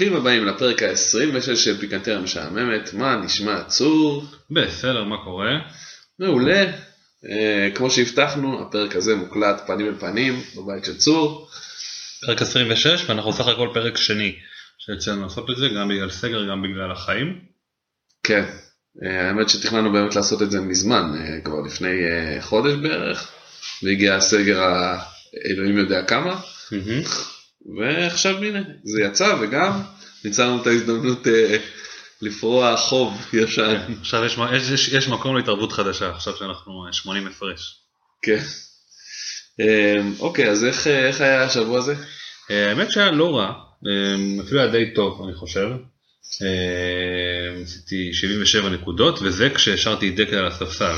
ברוכים הבאים לפרק ה-26 של פיקנטריה משעממת, מה נשמע צור? בסדר, מה קורה? מעולה, אה, כמו שהבטחנו, הפרק הזה מוקלט פנים אל פנים בבית של צור. פרק 26 ואנחנו סך הכל פרק שני שיצא לנו לעשות את זה, גם בגלל סגר, גם בגלל החיים. כן, אה, האמת שתכננו באמת לעשות את זה מזמן, אה, כבר לפני חודש בערך, והגיע הסגר האלוהים יודע כמה. Mm-hmm. ועכשיו הנה, זה יצא וגם ניצלנו את ההזדמנות אה, לפרוע חוב ישן. כן, עכשיו יש, יש, יש מקום להתערבות חדשה, עכשיו שאנחנו 80 הפרש. כן. אה, אוקיי, אז איך, איך היה השבוע הזה? אה, האמת שהיה לא רע, אה, אפילו היה די טוב אני חושב. אה, עשיתי 77 נקודות וזה כשהשארתי דקל על הספסל.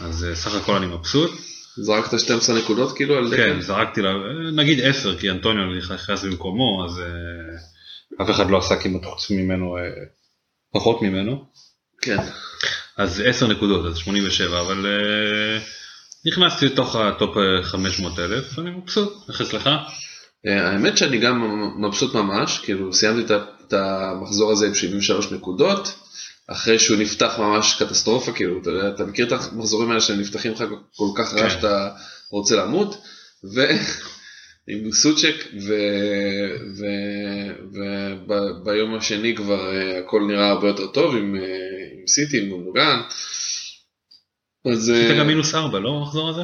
אז אה, סך הכל אני מבסוט. זרקת 12 נקודות כאילו על כן, דקל? זרקתי לה, נגיד 10 כי אנטוניו נכנס במקומו אז אה, אף אחד לא עשה כמעט חוץ ממנו, אה, פחות ממנו. כן. אז 10 נקודות, אז 87, אבל נכנסתי לתוך הטופ 500 אלף, אני מבסוט, אצלך? אה, האמת שאני גם מבסוט ממש, כאילו סיימתי את המחזור הזה עם 73 נקודות, אחרי שהוא נפתח ממש קטסטרופה, כאילו, אתה אתה מכיר את המחזורים האלה שנפתחים לך כל כך רע כן. שאתה רוצה למות, ועם סוצ'ק, וביום השני כבר אה, הכל נראה הרבה יותר טוב עם, אה, עם סיטי, עם גונדוגן. אז עשית אה, גם מינוס 4, לא המחזור הזה?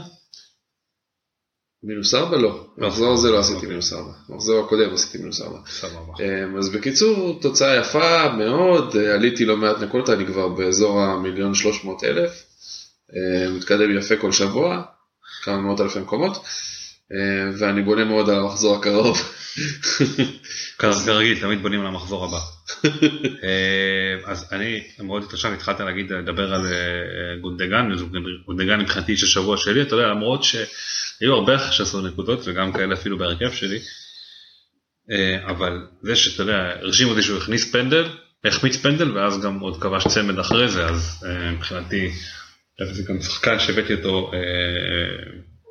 מינוס ארבע לא. במחזור הזה לא. עשיתי מינוס ארבע, במחזור הקודם עשיתי מינוס ארבע. סבבה. אמ, אז בקיצור, תוצאה יפה מאוד, אה, עליתי לא מעט נקודות, אני כבר באזור המיליון שלוש מאות אלף, אה, מתקדם יפה כל שבוע, כמה מאות אלפי מקומות, אה, ואני בונה מאוד על המחזור הקרוב. כרגיל, תמיד בונים על המחזור הבא. אה, אז אני מאוד התרשמתי, התחלת להגיד, לדבר על אה, גונדגן, אז גונדגן מבחינתי איש השבוע שלי, אתה יודע, למרות שהיו הרבה שעשו נקודות, וגם כאלה אפילו בהרכב שלי, אה, אבל זה שאתה יודע, הרשים אותי שהוא הכניס פנדל, החמיץ פנדל, ואז גם עוד כבש צמד אחרי זה, אז אה, מבחינתי, זה גם שחקן שהבאתי אותו, אה,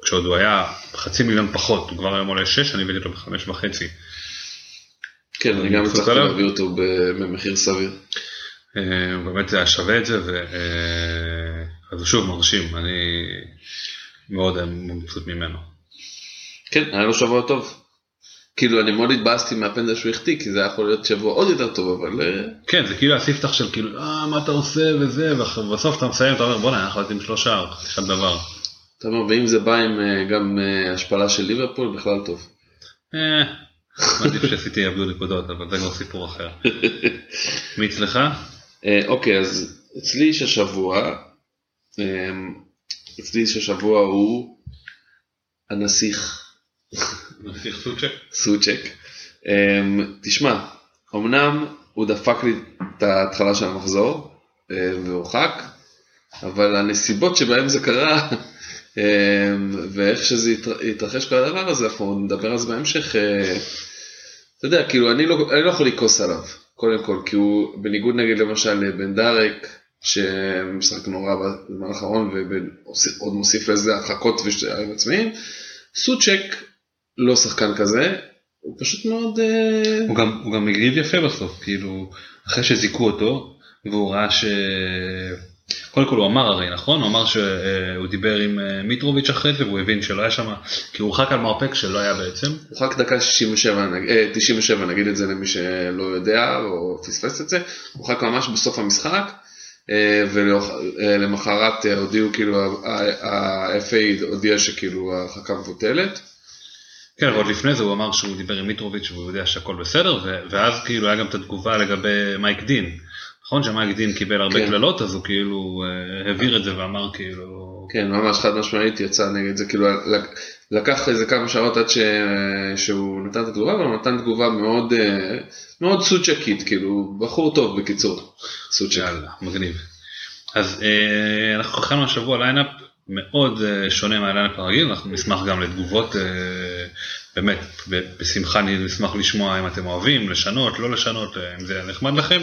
כשעוד הוא היה חצי מיליון פחות, הוא כבר היום עולה 6, אני הבאתי אותו בחמש וחצי. כן, אני גם הצלחתי? להביא אותו במחיר סביר. באמת זה היה שווה את זה, אז שוב מרשים, אני מאוד מבסוט ממנו. כן, היה לו שבוע טוב. כאילו, אני מאוד התבאסתי מהפנדל שהוא החטיא, כי זה היה יכול להיות שבוע עוד יותר טוב, אבל... אה, כן, זה כאילו הספתח של כאילו, אה, מה אתה עושה וזה, ובסוף אתה מסיים, אתה אומר, בוא'נה, אנחנו יוצאים שלושה, חתיכת דבר. אתה אומר, ואם זה בא עם אה, גם אה, השפלה של ליברפול, בכלל טוב. אה, מעדיף שעשיתי יאבדו נקודות, אבל זה כבר סיפור אחר. מי אצלך? אוקיי, אז אצלי איש השבוע, איש השבוע הוא הנסיך נסיך סוצ'ק? סוצ'ק. אה, תשמע, אמנם הוא דפק לי את ההתחלה של המחזור אה, והורחק, אבל הנסיבות שבהם זה קרה אה, ואיך שזה התר- התרחש כל הדבר הזה, אנחנו נדבר על זה בהמשך. אה, אתה יודע, כאילו, אני לא, אני לא יכול לכעוס עליו. קודם כל, כי הוא, בניגוד נגיד למשל לבן דארק, שמשחק נורא בזמן האחרון ועוד מוסיף לזה הרחקות ושערים עצמיים, סוצ'ק לא שחקן כזה, הוא פשוט מאוד... אה, הוא גם, הוא גם הגיב יפה בסוף, כאילו, אחרי שזיכו אותו, והוא ראה ש... קודם כל הוא אמר הרי נכון? הוא אמר שהוא דיבר עם אה, מיטרוביץ' אחרי זה והוא הבין שלא היה שם כי הוא הורחק על מרפק שלא היה בעצם. הורחק דקה 67 97 נגיד את זה למי שלא יודע או פספס את זה. הורחק ממש בסוף המשחק. אה, ולמחרת הודיעו כאילו ה-FA הודיע שכאילו ההרחקה מבוטלת. כן, עוד לפני זה הוא אמר שהוא דיבר עם מיטרוביץ' והוא יודע שהכל בסדר, ואז כאילו היה גם את התגובה לגבי מייק דין. נכון שמייק דין קיבל הרבה כן. קללות, אז הוא כאילו אה, העביר את זה ואמר כאילו... כן, ממש חד משמעית יצא נגד זה, כאילו לקח איזה כמה שעות עד ש... שהוא נתן את התגובה, אבל הוא נתן תגובה מאוד, אה, מאוד סוצ'קית, כאילו, בחור טוב בקיצור, סוצ'ק. יאללה, מגניב. אז אה, אנחנו הכנו השבוע lineup מאוד uh, שונה מהליינאפ הרגיל, אנחנו נשמח גם לתגובות, uh, באמת, בשמחה נשמח לשמוע אם אתם אוהבים, לשנות, לא לשנות, uh, אם זה נחמד לכם.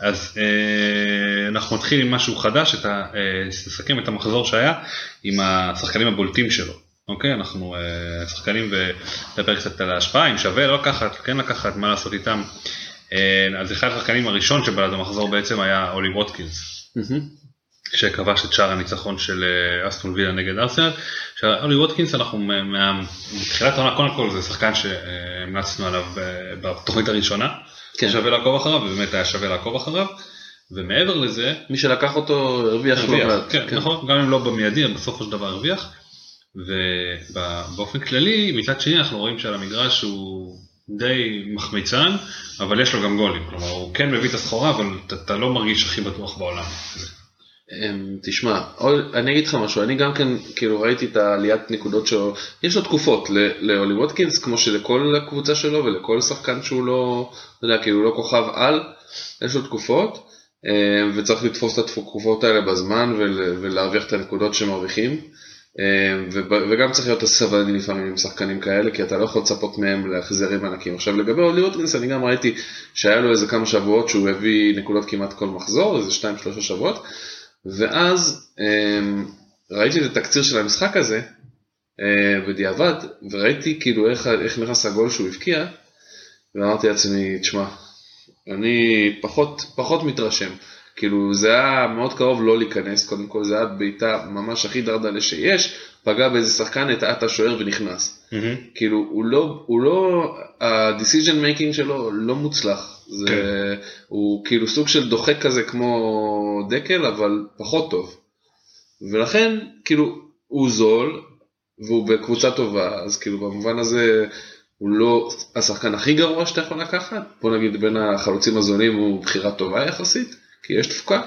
אז uh, אנחנו נתחיל עם משהו חדש, את ה, uh, נסכם את המחזור שהיה עם השחקנים הבולטים שלו. אוקיי, אנחנו uh, שחקנים ונדבר קצת על ההשפעה, אם שווה לא לקחת, כן לקחת, מה לעשות איתם. Uh, אז אחד השחקנים הראשון שבלט במחזור בעצם היה אולי ווטקינס. Mm-hmm. שכבש את שער הניצחון של אה, אסטון וילה נגד ארסנל. אולי ווטקינס אנחנו מתחילת העונה קודם כל זה שחקן שהמלצנו עליו אה, בתוכנית הראשונה. כן. שווה לעקוב אחריו ובאמת היה שווה לעקוב אחריו. ומעבר לזה מי שלקח אותו הרוויח, הרוויח לא כן, כן. נכון גם אם לא במיידי בסופו של דבר הרוויח. ובאופן כללי מצד שני אנחנו רואים שעל המגרש הוא די מחמיצן אבל יש לו גם גולים כלומר הוא כן מביא את הסחורה אבל אתה לא מרגיש הכי בטוח בעולם. אמ, תשמע, אני אגיד לך משהו, אני גם כן כאילו ראיתי את העליית נקודות שלו, יש לו תקופות לאולי ווטקינס כמו שלכל הקבוצה שלו ולכל שחקן שהוא לא, אתה יודע, כאילו לא כוכב על, יש לו תקופות אמ, וצריך לתפוס את התקופות האלה בזמן ולהרוויח את הנקודות שמרוויחים אמ, וגם צריך להיות סבלני לפעמים עם שחקנים כאלה כי אתה לא יכול לצפות מהם להחזרים ענקים. עכשיו לגבי אולי ווטקינס אני גם ראיתי שהיה לו איזה כמה שבועות שהוא הביא נקודות כמעט כל מחזור, איזה 2-3 שבועות. ואז אמ, ראיתי את התקציר של המשחק הזה אה, בדיעבד, וראיתי כאילו איך, איך נכנס הגול שהוא הבקיע, ואמרתי לעצמי, תשמע, אני פחות, פחות מתרשם. כאילו זה היה מאוד קרוב לא להיכנס, קודם כל זה היה בעיטה ממש הכי דרדלה שיש, פגע באיזה שחקן, הטעה את השוער ונכנס. Mm-hmm. כאילו הוא לא, הוא לא, ה-decision making שלו לא מוצלח. זה, כן. הוא כאילו סוג של דוחק כזה כמו דקל, אבל פחות טוב. ולכן, כאילו, הוא זול, והוא בקבוצה טובה, אז כאילו במובן הזה הוא לא השחקן הכי גרוע שאתה יכול לקחת, בוא נגיד בין החלוצים הזולים הוא בחירה טובה יחסית, כי יש תפוקה,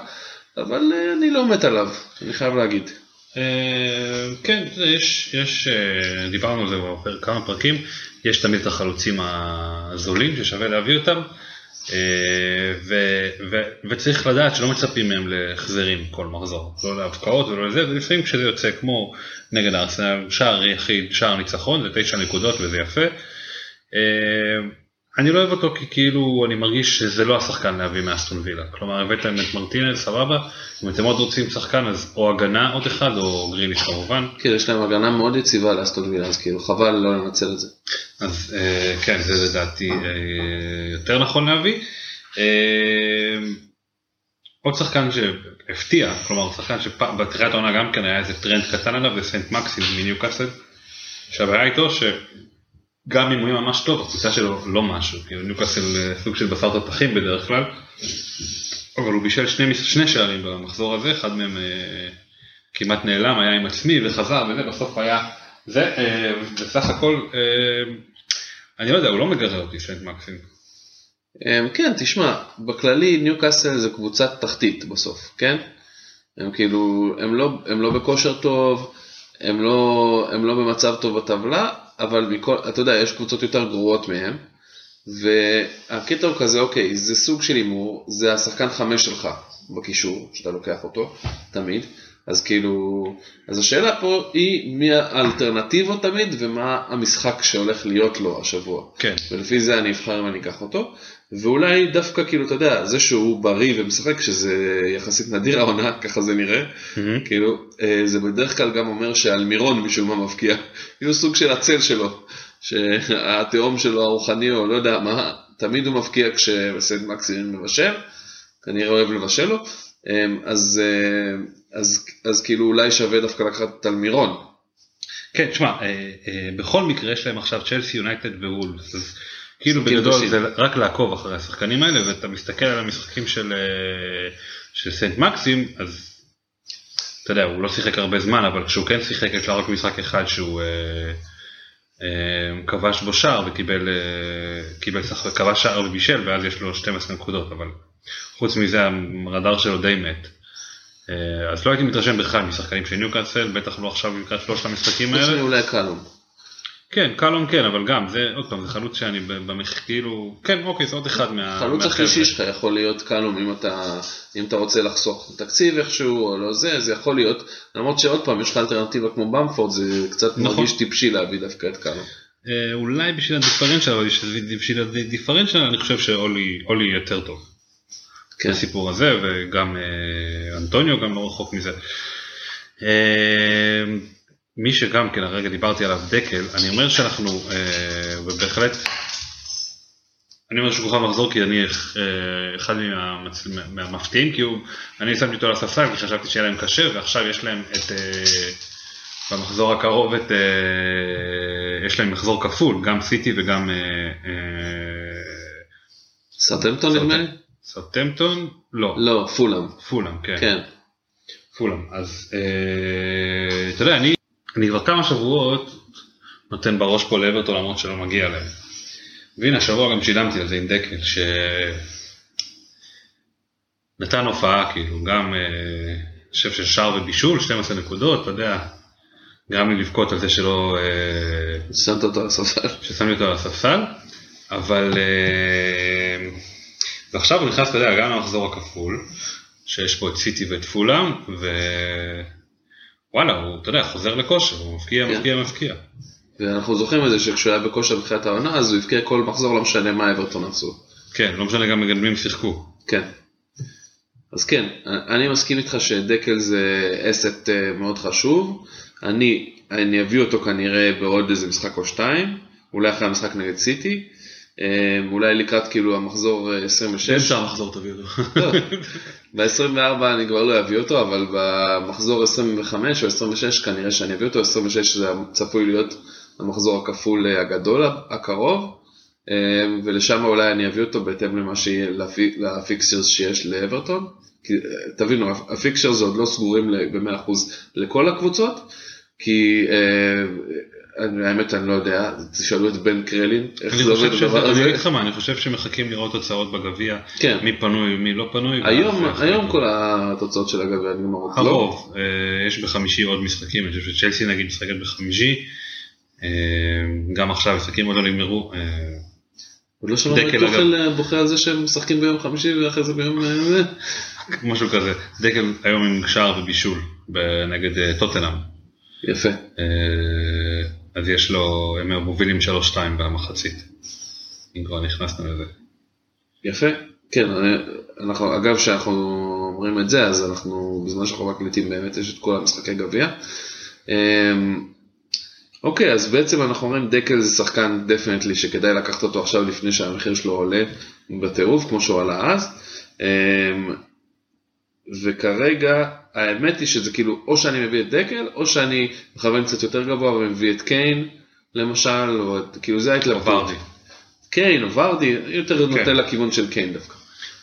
אבל אה, אני לא מת עליו, אני חייב להגיד. אה, כן, יש, יש, אה, דיברנו על זה בכמה פרקים, יש תמיד את החלוצים הזולים ששווה להביא אותם. אה, ו, ו, וצריך לדעת שלא מצפים מהם להחזרים כל מחזור, לא להבקעות ולא לזה, ולפעמים כשזה יוצא כמו נגד הארסנל, שער יחיד, שער ניצחון, זה תשע נקודות וזה יפה. אני לא אוהב אותו כי כאילו אני מרגיש שזה לא השחקן להביא מאסטון וילה, כלומר הבאתם את מרטינל סבבה, אם אתם עוד רוצים שחקן אז או הגנה עוד אחד או גריליש כמובן. כן, יש להם הגנה מאוד יציבה לאסטון וילה אז כאילו חבל לא לנצל את זה. אז אה, כן זה לדעתי אה, יותר נכון להביא. אה, עוד שחקן שהפתיע, כלומר שחקן שבתחילת העונה גם כן היה איזה טרנד קטן עליו זה סנט מקסימין מניוקאסל. שהבעיה איתו ש... גם אם הוא יהיה ממש טוב, הקבוצה שלו לא משהו, כאילו ניוקאסל אה, סוג של בשר תותחים בדרך כלל, אבל הוא בישל שני, שני שערים במחזור הזה, אחד מהם אה, כמעט נעלם, היה עם עצמי וחזר, וזה בסוף היה, זה, אה, בסך הכל, אה, אני לא יודע, הוא לא מגרה אותי סנט מקסים. אה, כן, תשמע, בכללי ניוקאסל זה קבוצת תחתית בסוף, כן? הם כאילו, הם לא, הם לא בכושר טוב, הם לא, הם לא במצב טוב בטבלה, אבל מכל, אתה יודע, יש קבוצות יותר גרועות מהם, והקטע הוא כזה, אוקיי, זה סוג של הימור, זה השחקן חמש שלך בקישור, שאתה לוקח אותו, תמיד, אז כאילו, אז השאלה פה היא מי האלטרנטיבות תמיד ומה המשחק שהולך להיות לו השבוע. כן. ולפי זה אני אבחר אם אני אקח אותו, ואולי דווקא כאילו, אתה יודע, זה שהוא בריא ומשחק, שזה יחסית נדיר העונה, ככה זה נראה, מהמם. כאילו, אה, זה בדרך כלל גם אומר שאלמירון משום מה מבקיע, כאילו סוג של הצל שלו, שהתהום שלו הרוחני או לא יודע מה, תמיד הוא מבקיע כשסנט מקסים מבשל, כנראה אוהב לבשל לו, אה, אז, אה, אז, אז כאילו אולי שווה דווקא לקחת את אלמירון. כן, תשמע, אה, אה, בכל מקרה יש להם עכשיו צ'לסי, יונייטד ווולס, אז כאילו משחקים בגדול. זה רק לעקוב אחרי השחקנים האלה, ואתה מסתכל על המשחקים של, אה, של סנט מקסים, אז אתה יודע, הוא לא שיחק הרבה זמן, אבל כשהוא כן שיחק יש לו רק משחק אחד שהוא אה, אה, כבש בו שער וקיבל אה, קיבל שח- כבש שער ובישל, ואז יש לו 12 נקודות, אבל חוץ מזה הרדאר שלו די מת. אה, אז לא הייתי מתרשם בכלל משחקנים של ניוקאסל, בטח לא עכשיו לקראת שלושת המשחקים חוץ האלה. מאולי קלום. כן, קלום כן, אבל גם, זה עוד פעם, זה חלוץ שאני במח... כאילו, כן, אוקיי, זה עוד אחד מה... החלוץ מהחבר'ה. השלישי שלך יכול להיות קלום אם אתה, אם אתה רוצה לחסוך תקציב איכשהו או לא זה, זה יכול להיות, למרות שעוד פעם יש לך אלטרנטיבה כמו במפורד, זה קצת נכון. מרגיש טיפשי להביא דווקא את קלום. אה, אולי בשביל הדיפרנציאל, אבל בשביל- הדיפרנציאל אני חושב שאולי אולי יותר טוב. כן. הסיפור הזה, וגם אה, אנטוניו גם לא רחוק מזה. אה, מי שגם כן, הרגע דיברתי עליו, דקל, אני אומר שאנחנו, אה, ובהחלט, אני אומר שהוא כוכב מחזור כי אני אה, אחד מהמצ- מהמפתיעים, כי הוא, אני שמתי אותו על הספסל כי חשבתי שיהיה להם קשה, ועכשיו יש להם את, אה, במחזור הקרוב את, אה, יש להם מחזור כפול, גם סיטי וגם אה, אה, סרטמפטון נדמה לי? סרטמפטון, לא, לא, פולאם. פולאם, כן. כן. פולאם. אז אה, אתה יודע, אני, אני כבר כמה שבועות נותן בראש פה לאברטון למרות שלא מגיע להם. והנה השבוע גם שילמתי על זה עם דקל, שנתן הופעה כאילו, גם אה, אני חושב של שער ובישול, 12 נקודות, אתה יודע, גם לי לבכות על זה שלא, אה, שמת אותו על הספסל. ששמתי אותו על הספסל, אבל אה, ועכשיו הוא נכנס, אתה יודע, גם למחזור הכפול, שיש פה את סיטי ואת פולאם, ווואלה, הוא, אתה יודע, חוזר לכושר, הוא מפקיע, כן. מפקיע, מפקיע. ואנחנו זוכרים את זה שכשהוא היה בכושר בתחילת העונה, אז הוא הבקיע כל מחזור, לא משנה מה אברטון עשו. כן, לא משנה גם מגדמים שיחקו. כן. אז כן, אני מסכים איתך שדקל זה אסט אה, מאוד חשוב. אני, אני אביא אותו כנראה בעוד איזה משחק או שתיים, אולי אחרי המשחק נגד סיטי, אולי לקראת כאילו המחזור אה, 26. באמצע המחזור תביא אותו. ב-24 אני כבר לא אביא אותו, אבל במחזור 25 או 26 כנראה שאני אביא אותו, 26 זה צפוי להיות המחזור הכפול אה, הגדול הקרוב, אה, ולשם אולי אני אביא אותו בהתאם למה שיהיה לפי- ל fixtures שיש לאברטון. כי, אה, תבינו, ה fixtures עוד לא סגורים ב-100% לכל הקבוצות, כי אה, האמת אני לא יודע, תשאלו את בן קרלין איך אני זה עובד הדבר אני הזה. אגיד לך מה, אני חושב שמחכים לראות תוצאות בגביע, כן. מי פנוי, מי לא פנוי. היום. היום כל התוצאות של הגביע נגמרות. לא? הרוב, אה, יש בחמישי עוד משחקים, אני חושב שצ'לסי נגיד משחקת בחמישי, אה, גם עכשיו המשחקים עוד לא נגמרו, אה, עוד לא שמענו את אה, בוכה על זה שהם משחקים ביום חמישי ואחרי זה ביום זה. משהו כזה, דקל היום עם שער ובישול נגד טוטנאם, יפה. אה, אז יש לו, הם מובילים 3-2 במחצית, אם כבר נכנסנו לזה. יפה. כן, אני- אנחנו, אגב שאנחנו אומרים את זה, אז אנחנו, בזמן שאנחנו מקליטים באמת יש את כל המשחקי גביע. אמ, אוקיי, אז בעצם אנחנו אומרים דקל זה שחקן definitely שכדאי לקחת אותו עכשיו לפני שהמחיר שלו עולה בטירוף, כמו שהוא עלה אז. וכרגע האמת היא שזה כאילו או שאני מביא את דקל או שאני מכוון קצת יותר גבוה ומביא את קיין למשל, או את, כאילו זה ההתלבטות. ורדי. קיין או ורדי, יותר כן. נוטה לכיוון של קיין דווקא.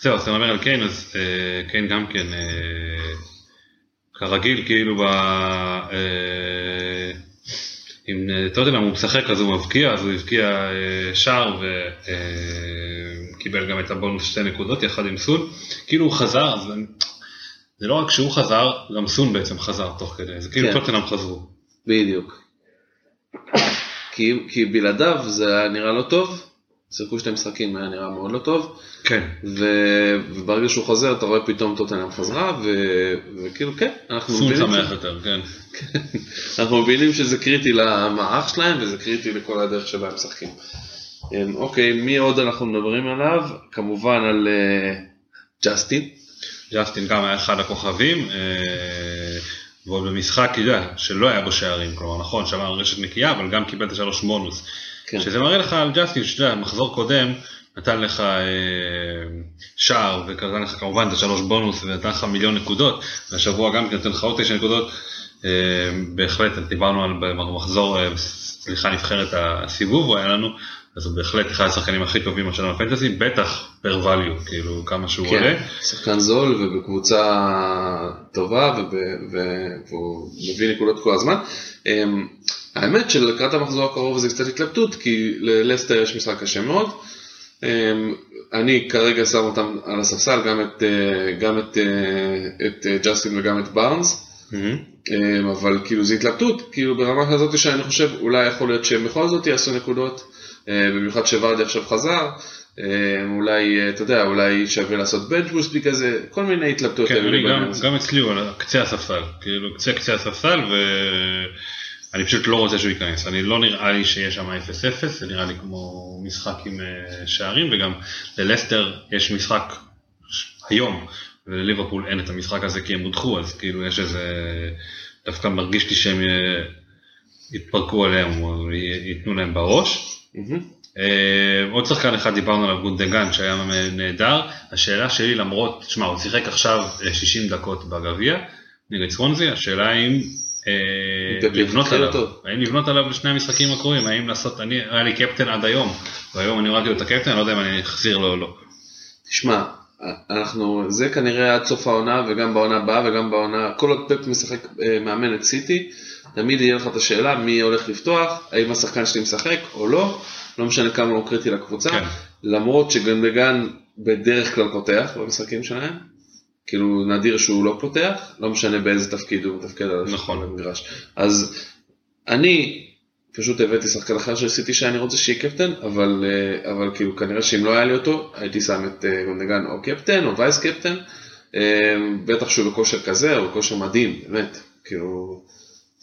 זהו, אז אתה מדבר על קיין, אז אה, קיין גם כן, אה, כרגיל, כאילו, ב, אה, אם אה, טוטנאם הוא משחק אז הוא מבקיע, אז הוא הבקיע אה, שער וקיבל גם את הבונוס שתי נקודות יחד עם סון, כאילו הוא חזר, אז זה לא רק שהוא חזר, גם סון בעצם חזר תוך כדי, זה כאילו כן. טוטנאם חזרו. בדיוק. כי, כי בלעדיו זה היה נראה לא טוב, שיחקו שתי משחקים, היה נראה מאוד לא טוב. כן. ו... וברגע שהוא חוזר, אתה רואה פתאום טוטנאם חזרה, ו... וכאילו, כן, אנחנו סון מבינים, שמח יותר, כן. אנחנו מבינים שזה קריטי למערך שלהם, וזה קריטי לכל הדרך שבה הם משחקים. אמ, אוקיי, מי עוד אנחנו מדברים עליו? כמובן על אה, ג'סטין. ג'סטין גם היה אחד הכוכבים, אה, ועוד במשחק, אתה יודע, שלא היה בו שערים, כלומר נכון, שמר רשת נקייה, אבל גם קיבל את השלוש בונוס. כן. שזה מראה לך על ג'סטין, שאתה יודע, מחזור קודם נתן לך אה, שער, ונתן לך כמובן את השלוש בונוס, ונתן לך מיליון נקודות, והשבוע גם כן נותן לך עוד תשע נקודות. אה, בהחלט, דיברנו על במחזור, אה, סליחה, נבחרת הסיבוב, הוא היה לנו, אז הוא בהחלט אחד השחקנים הכי טובים השנה בפנטסי, בטח פר value, כאילו כמה שהוא עולה. כן, שחקן זול ובקבוצה טובה וב- ו- והוא מביא נקודות כל הזמן. אמ, האמת שלקראת המחזור הקרוב זה קצת התלבטות כי ללסטר יש משחק קשה מאוד. אמ, אני כרגע שם אותם על הספסל גם את, אה, גם את, אה, את אה, ג'סטין וגם את בארנס. מהמם. אמ, אבל כאילו זה התלבטות, כאילו ברמה כזאת שאני חושב אולי יכול להיות שהם בכל זאת יעשו נקודות, אה, במיוחד שוורדי עכשיו חזר, אה, אולי, אה, אתה יודע, אולי שווה לעשות בנץ' בוסט בגלל זה, כל מיני התלבטויות. כן, אני גם. גם אצלי הוא על קצה הספסל, כאילו קצה קצה הספסל ואני פשוט לא רוצה שהוא ייכנס, אני לא נראה לי שיש שם 0-0, זה נראה לי כמו משחק עם אה, שערים וגם ללסטר יש משחק היום ולליברפול אין את המשחק הזה כי הם הודחו אז כאילו יש איזה, דווקא מרגיש לי שהם אה, יתפרקו עליהם או ייתנו להם בראש. אה, עוד שחקן אחד דיברנו עליו גונדגן שהיה נהדר, השאלה שלי למרות, תשמע הוא שיחק עכשיו אה, 60 דקות בגביע נגד סוונזי, השאלה האם אה, לבנות עליו. האם לבנות עליו לשני המשחקים הקרובים, האם לעשות, אני, היה לי קפטן עד היום, והיום אני הורדתי לו את הקפטן, אני לא יודע אם אני אחזיר לו או לא. תשמע, אנחנו, זה כנראה עד סוף העונה וגם בעונה הבאה וגם בעונה, כל עוד פפ משחק, אה, מאמן את סיטי, תמיד יהיה לך את השאלה מי הולך לפתוח, האם השחקן שלי משחק או לא, לא משנה כמה הוא קריטי לקבוצה, כן. למרות שגנדגן בדרך כלל פותח במשחקים שלהם, כאילו נדיר שהוא לא פותח, לא משנה באיזה תפקיד הוא מתפקד על נכון. המגרש. אז אני פשוט הבאתי שחקן אחר של סיטי שאני רוצה שיהיה קפטן, אבל, אה, אבל כאילו כנראה שאם לא היה לי אותו, הייתי שם את אה, גונדוגן או קפטן או vice captain, אה, בטח שהוא בכושר כזה, הוא בכושר מדהים, באמת, כאילו,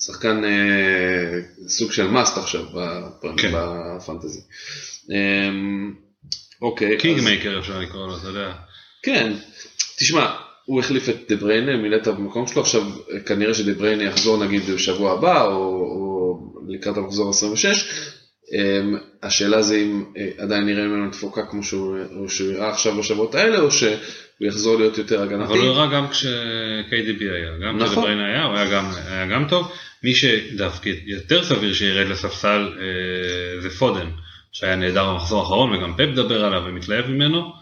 שחקן אה, סוג של must עכשיו כן. ב fantasy. אה, אוקיי, king אז- maker אפשר לקרוא לו, אתה יודע. כן, תשמע, הוא החליף את דה בריינה, מילא את המקום שלו, עכשיו כנראה שדה בריינה יחזור נגיד בשבוע הבא, או, או לקראת המחזור 26. Um, השאלה זה אם uh, עדיין נראה ממנו תפוקה כמו שהוא, שהוא הראה עכשיו בשבועות האלה, או שהוא יחזור להיות יותר הגנתי. אבל הוא הראה גם כש-KDB היה, גם נכון. כשדבריין היה, הוא היה גם, היה גם טוב. מי שדווקא יותר סביר שירד לספסל אה, זה פודן, שהיה נהדר במחזור האחרון וגם פפ דבר עליו ומתלהב ממנו.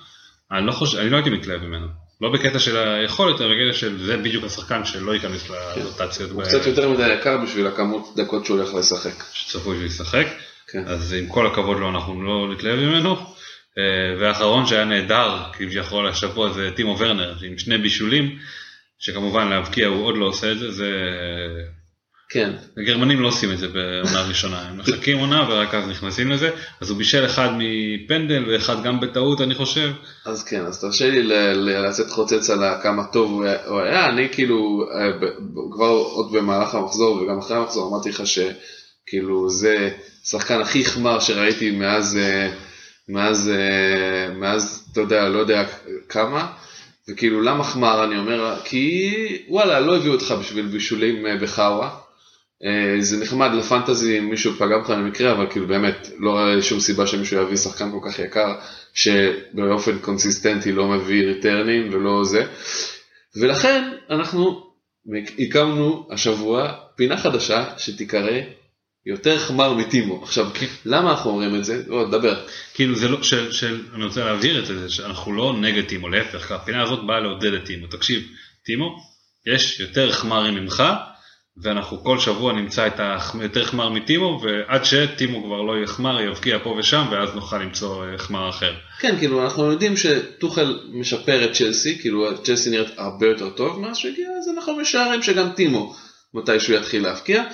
אני לא חושב, אני לא הייתי מתלהב ממנו. לא בקטע של היכולת, אלא בקטע של זה בדיוק השחקן שלא ייכנס לרוטציות הוא קצת יותר מדי יקר בשביל הכמות דקות שהוא הולך לשחק. שצפוי שישחק. כן. אז עם כל הכבוד לו אנחנו לא נתלהב ממנו. אה, והאחרון שהיה נהדר כביכול השבוע זה טימו ורנר עם שני בישולים, שכמובן להבקיע הוא עוד לא עושה את זה, זה... כן, הגרמנים לא עושים את זה בעונה ראשונה, הם מחכים עונה ורק אז נכנסים לזה, אז הוא בישל אחד מפנדל ואחד גם בטעות אני חושב. אז כן, אז תרשה לי לצאת חוצץ על כמה טוב הוא היה- אני כאילו אה, כבר עוד במהלך המחזור וגם אחרי המחזור אמרתי לך שכאילו זה השחקן הכי חמר שראיתי מאז, אה, מאז, אה, מאז, אתה יודע, לא יודע כמה, וכאילו למה חמר אני אומר, כי וואלה לא הביאו אותך בשביל בישולים בחאווה. אה, זה נחמד לפנטזי אם מישהו פגע בך במקרה, אבל כאילו באמת לא רואה שום סיבה שמישהו יביא שחקן כל כך יקר, שבאופן קונסיסטנטי לא מביא ריטרנים ולא זה. ולכן אנחנו הקמנו השבוע פינה חדשה שתיקרא יותר חמר מטימו. עכשיו, למה אנחנו אומרים את זה? בוא, דבר. כאילו זה לא, של, של, אני רוצה להבהיר את זה, שאנחנו לא נגד טימו, להפך, הפינה הזאת באה לעודד את טימו. תקשיב, טימו, יש יותר חמרים ממך, ואנחנו כל שבוע נמצא את היותר חמר מטימו, ועד שטימו כבר לא יהיה חמר, יבקיע פה ושם, ואז נוכל למצוא אה, חמר אחר. כן, כאילו אנחנו יודעים שטוחל משפר את צ'לסי, כאילו צ'לסי נראית הרבה יותר טוב מאז שהוא הגיע, אז אנחנו משערים שגם טימו מתישהו יתחיל להבקיע,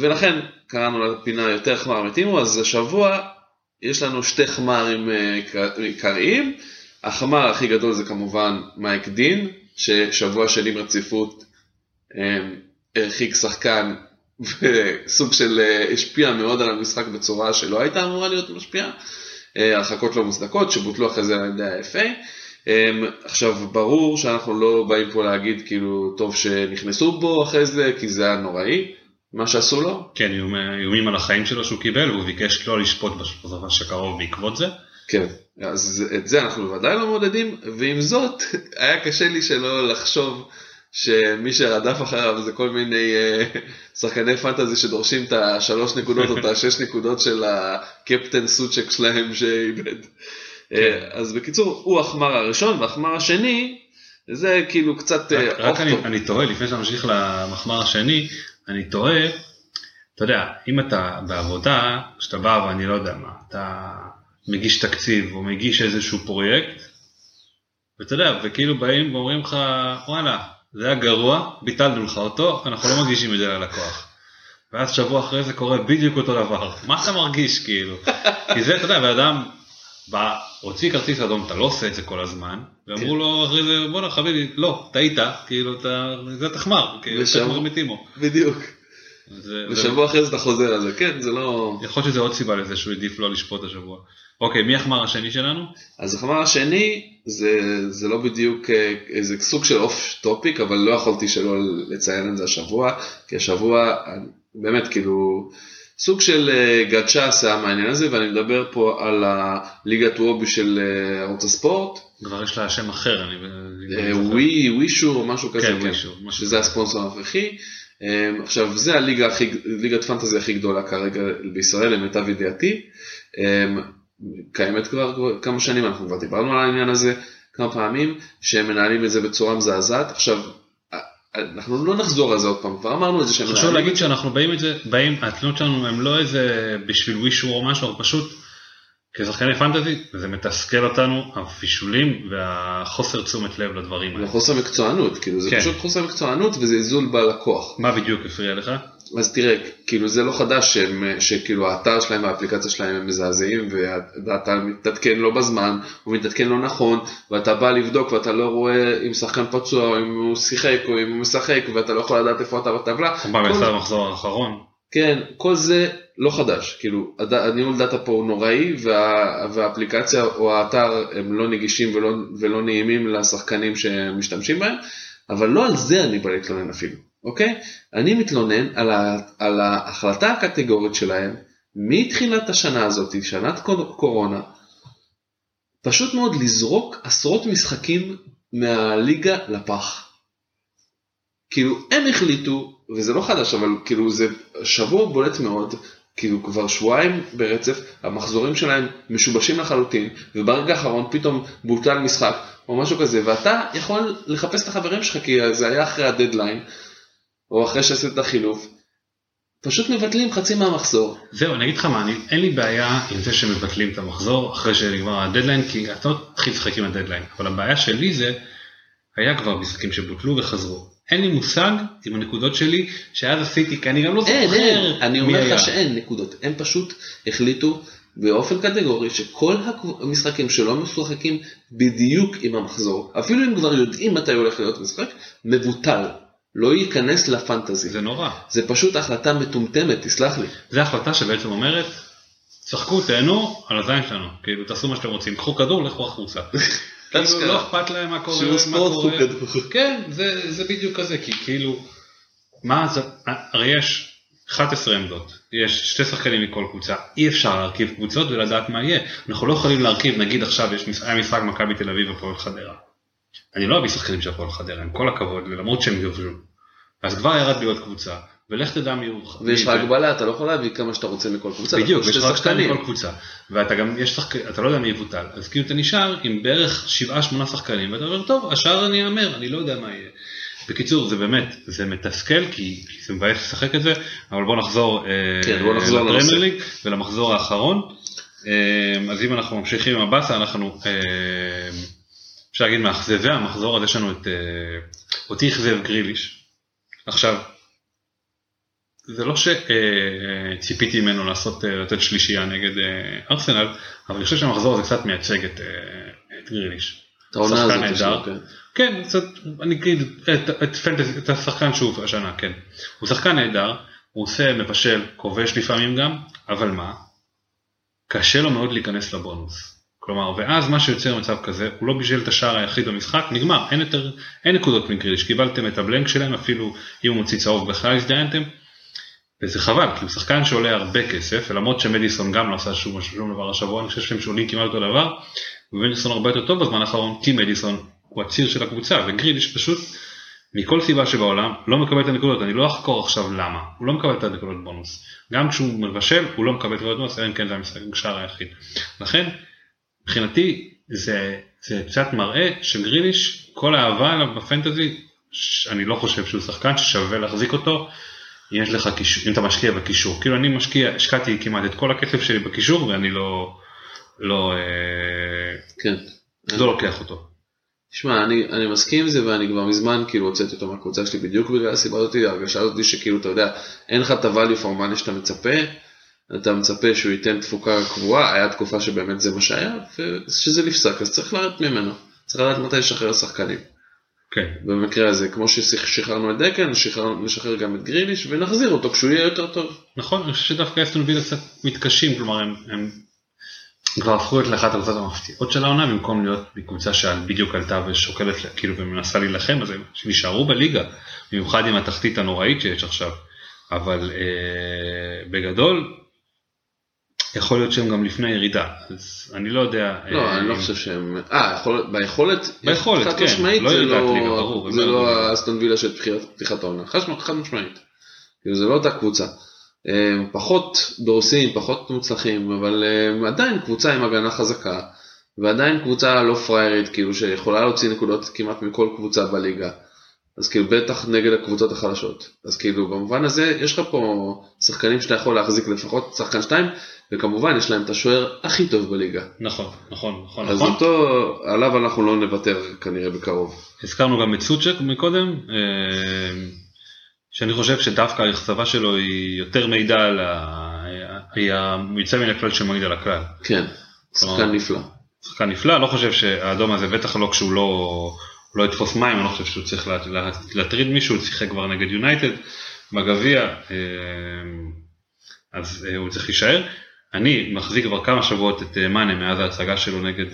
ולכן קראנו לפינה יותר חמר מטימו, אז השבוע יש לנו שתי חמ"רים אה, עיקר- עיקריים. החמ"ר הכי גדול זה כמובן מייק דין, ששבוע שני ברציפות אה, הרחיק שחקן וסוג של אה, השפיע מאוד על המשחק בצורה שלא הייתה אמורה להיות משפיעה. אה, הרחקות לא מוצדקות שבוטלו אחרי זה על ידי ה-FA. אמ, עכשיו ברור שאנחנו לא באים פה להגיד כאילו טוב שנכנסו בו אחרי זה כי זה היה נוראי מה שעשו לו. כן, איומי- איומים על החיים שלו שהוא קיבל, והוא ביקש לא לשפוט בסופו שקרוב בעקבות זה. כן. אז את זה אנחנו בוודאי לא מעודדים ועם זאת היה קשה לי שלא לחשוב שמי שרדף אחריו זה כל מיני אה, שחקני פנטזי שדורשים את השלוש נקודות או את השש נקודות של הקפטן סוצ'ק שלהם שאיבד. אה, אז בקיצור הוא החמר הראשון והחמר השני זה כאילו קצת אה, רק, רק אני. אני תוהה, לפני שנמשיך למחמר השני, אני תוהה, אתה יודע, אם אתה בעבודה, שאתה בא ואני לא יודע מה, אתה מגיש תקציב או מגיש איזשהו פרויקט, ואתה יודע, וכאילו באים ואומרים לך, וואלה, זה היה גרוע, ביטלנו לך אותו, אנחנו לא מגישים את זה ללקוח. ואז שבוע אחרי זה קורה בדיוק אותו דבר. מה אתה מרגיש כאילו? כי זה, אתה יודע, בן אדם בא, הוציא כרטיס אדום, אתה לא עושה את זה כל הזמן, ואמרו. לו אחרי זה, בואנה חביבי, לא, טעית, כאילו, אתה, זה תחמר, כאילו, תחמר מטימו. בדיוק. זה- זה- ושבוע אחרי זה אתה חוזר על זה כן זה לא. יכול להיות שזה עוד סיבה לזה שהוא העדיף לא לשפוט השבוע. אוקיי, מי החמר השני שלנו? אז החמר השני זה, זה לא בדיוק אה, איזה סוג של off topic אבל לא יכולתי שלא לציין את זה השבוע כי השבוע באמת כאילו סוג של אה, גדש"ס היה מהעניין הזה ואני מדבר פה על הליגת וובי של אה, ערוץ הספורט כבר יש לה שם אחר, אני... ווי ווישו או משהו כזה כן, כן, ווישו, משהו שזה הספונסר הנוכחי. אה, עכשיו זה הליגה הכי ליגת פנטזי הכי גדולה כרגע בישראל למיטב ידיעתי. אה, קיימת כבר כמה שנים אנחנו כבר דיברנו על העניין הזה כמה פעמים שהם מנהלים את זה בצורה מזעזעת עכשיו אנחנו לא נחזור על זה עוד פעם כבר אמרנו את זה שהם חשוב מנהלים להגיד שאנחנו באים את זה, באים, התלונות שלנו הם לא איזה בשביל ווישו או משהו, פשוט כשחקני פנטזי זה מתסכל אותנו, הפישולים והחוסר תשומת לב לדברים האלה. חוסר מקצוענות כאילו זה כן. פשוט חוסר מקצוענות וזלזול בלקוח. מה בדיוק הפריע לך? אז תראה, כאילו זה לא חדש שהם, שכאילו האתר שלהם והאפליקציה שלהם הם מזעזעים ואתה מתעדכן לא בזמן, הוא מתעדכן לא נכון, ואתה בא לבדוק ואתה לא רואה אם שחקן פצוע או אם הוא שיחק או אם הוא משחק ואתה לא יכול לדעת איפה אתה בטבלה. הוא בא כל- ויצא במחזור האחרון. כן, כל זה לא חדש, כאילו הניהול דאטה פה הוא נוראי וה, והאפליקציה או האתר הם לא נגישים ולא, ולא נעימים לשחקנים שמשתמשים בהם, אבל לא על זה אני בא להתלונן אפילו, אוקיי? אני מתלונן על, ה, על ההחלטה הקטגורית שלהם מתחילת השנה הזאת, שנת קור- קורונה, פשוט מאוד לזרוק עשרות משחקים מהליגה לפח. כאילו הם החליטו, וזה לא חדש, אבל כאילו זה שבוע בולט מאוד, כאילו כבר שבועיים ברצף, המחזורים שלהם משובשים לחלוטין, וברגע האחרון פתאום בוטל משחק, או משהו כזה, ואתה יכול לחפש את החברים שלך, כי זה היה אחרי הדדליין, או אחרי שעשית את החילוף, פשוט מבטלים חצי מהמחזור. זהו, אני אגיד לך מה, אני, אין לי בעיה עם זה שמבטלים את המחזור אחרי שנגמר הדדליין, כי אתה לא תתחיל לשחק עם הדדליין, אבל הבעיה שלי זה, היה כבר משחקים שבוטלו וחזרו. אין לי מושג עם הנקודות שלי שאז עשיתי, כי אני גם לא זוכר אין, אין, אני מי אומר היה. לך שאין נקודות, הם פשוט החליטו באופן קטגורי שכל המשחקים שלא משוחקים בדיוק עם המחזור, אפילו אם כבר יודעים מתי הולך להיות משחק, מבוטל, לא ייכנס לפנטזי. זה נורא. זה פשוט החלטה מטומטמת, תסלח לי. זו החלטה שבעצם אומרת, שחקו, תהנו על הזין שלנו, כאילו תעשו מה שאתם רוצים, קחו כדור, לכו החוצה. כאילו. לא אכפת להם מה קורה, שיעור ספורט. קחו כדור. כן, זה, זה בדיוק כזה, כי כאילו, מה זה, הרי יש 11 עמדות, יש שתי שחקנים מכל קבוצה, אי אפשר להרכיב קבוצות ולדעת מה יהיה. אנחנו לא יכולים להרכיב, נגיד עכשיו יש משחק, היה משחק מכבי תל אביב והפועל חדרה. אני לא אביא שחקנים של הפועל חדרה, עם כל הכבוד, ולמרות שהם יובלו. אז כבר ירד לי עוד קבוצה, ולך תדע מי הוא. ויש לך. הגבלה, אתה לא יכול להביא כמה שאתה רוצה מכל קבוצה. בדיוק, יש לך רק שתי שתיים שחקנים. מכל קבוצה, ואתה גם, יש שחק... אתה לא יודע מי יבוטל, אז כאילו אתה נשאר עם בערך שבעה שמונה שחקנים, ואתה אומר, טוב, השאר אני אאמר, אני לא יודע מה יהיה. בקיצור, זה באמת, זה מתסכל, כי זה מבאס לשחק את זה, אבל בוא נחזור, אה, כן, בוא נחזור. ליג ולמחזור האחרון. אה, אז אם אנחנו ממשיכים עם הבאסה, אנחנו, אה, אפשר להגיד מאכזבי המחזור, אז יש לנו את, אה, אותי אכזב גריליש. עכשיו, זה לא שציפיתי ממנו לעשות, אה, לתת שלישייה נגד אה, ארסנל, אבל אני חושב שהמחזור הזה קצת מייצג את, אה, את גריליש. את העונה שחקן נהדר. כן. כן, קצת, אני אגיד, את, את, פנטזי, את השחקן שוב השנה, כן. הוא שחקן נהדר, הוא עושה, מבשל, כובש לפעמים גם, אבל מה? קשה לו מאוד להיכנס לבונוס. כלומר, ואז מה שיוצר מצב כזה, הוא לא בישל את השער היחיד במשחק, נגמר, אין יותר, אין נקודות מגריליש, קיבלתם את הבלנק שלהם, אפילו אם הוא מוציא צהוב בכלל הזדיינתם, וזה חבל, כי הוא שחקן שעולה הרבה כסף, ולמרות שמדיסון גם לא עשה שום, שום דבר השבוע, אני חושב שהם שעולים כמעט אותו דבר, ומדיסון הרבה יותר טוב בזמן האחרון, כי מדיסון הוא הציר של הקבוצה, וגריליש פשוט, מכל סיבה שבעולם, לא מקבל את הנקודות, אני לא אחקור עכשיו למה, הוא לא מקבל את הנקודות בונוס. גם כשהוא מבשל, הוא לא מקבל את הנקודות בונוס, אלא אם כן זה המשחק השער היחיד. לכן, מבחינתי, זה, זה קצת מראה שגריליש, כל האהבה עליו בפנטזי, אני לא חושב שהוא שחקן ששווה להחזיק אותו, יש לך קישור, אם אתה משקיע בקישור, כאילו אני משקיע, השקעתי כמעט את כל הכסף שלי בקישור ואני לא, לא, אה, כן. לא לוקח אותו. תשמע, אני, אני מסכים עם זה ואני כבר מזמן כאילו הוצאתי אותו מהקבוצה שלי בדיוק בגלל הסיבה הזאתי, ההרגשה הזאתי שכאילו אתה יודע, אין לך את הvalue for money שאתה מצפה, אתה מצפה שהוא ייתן תפוקה קבועה, היה תקופה שבאמת זה מה שהיה, וכשזה נפסק אז צריך לרדת ממנו, צריך לדעת מתי לשחרר שחקנים. כן, במקרה הזה, כמו ששחררנו את דקן, נשחרר, נשחרר גם את גריליש ונחזיר אותו כשהוא יהיה יותר טוב. נכון, אני חושב שדווקא אסטון וילה קצת מתקשים, כלומר הם, הם כבר הפכו להיות לאחת הקבוצות המפתיעות של העונה, במקום להיות מקבוצה שבדיוק עלתה ושוקלת, כאילו, ומנסה להילחם, אז הם נשארו בליגה, במיוחד עם התחתית הנוראית שיש עכשיו. אבל אה, בגדול, יכול להיות שהם גם לפני ירידה, אז אני לא יודע. לא, אה, אני לא חושב שהם... אה, יכול- ביכולת, ביכולת, כן, לא ירידת ליגה, ברור, זה לא לא. האסטון וילה של פתיחת- העונה, חד משמעית. כאילו זה לא אותה קבוצה. הם פחות דורסים, פחות מוצלחים, אבל הם עדיין קבוצה עם הגנה חזקה, ועדיין קבוצה לא פריירית, כאילו שיכולה להוציא נקודות כמעט מכל קבוצה בליגה. אז כאילו בטח נגד הקבוצות החלשות. אז כאילו במובן הזה יש לך פה שחקנים שאתה יכול להחזיק לפחות שחקן שתיים, וכמובן יש להם את השוער הכי טוב בליגה. נכון, נכון, נכון, אז נכון. אותו, עליו אנחנו לא נוותר כנראה בקרוב. הזכרנו גם את סוצ'ק מקודם, אה, שאני חושב שדווקא האכזבה שלו היא יותר מעידה על ה... היא היוצא מן הכלל שמעיד על הכלל. כן, שחקן נפלא. שחקן נפלא, לא חושב שהאדום הזה, בטח לא כשהוא לא, לא יתפוס מים, אני לא חושב שהוא צריך לה- לה- להטריד מישהו, הוא שיחק כבר נגד יונייטד בגביע, אה, אז אה, הוא צריך להישאר. אני מחזיק כבר כמה שבועות את אה, מאנה מאז ההצגה שלו נגד,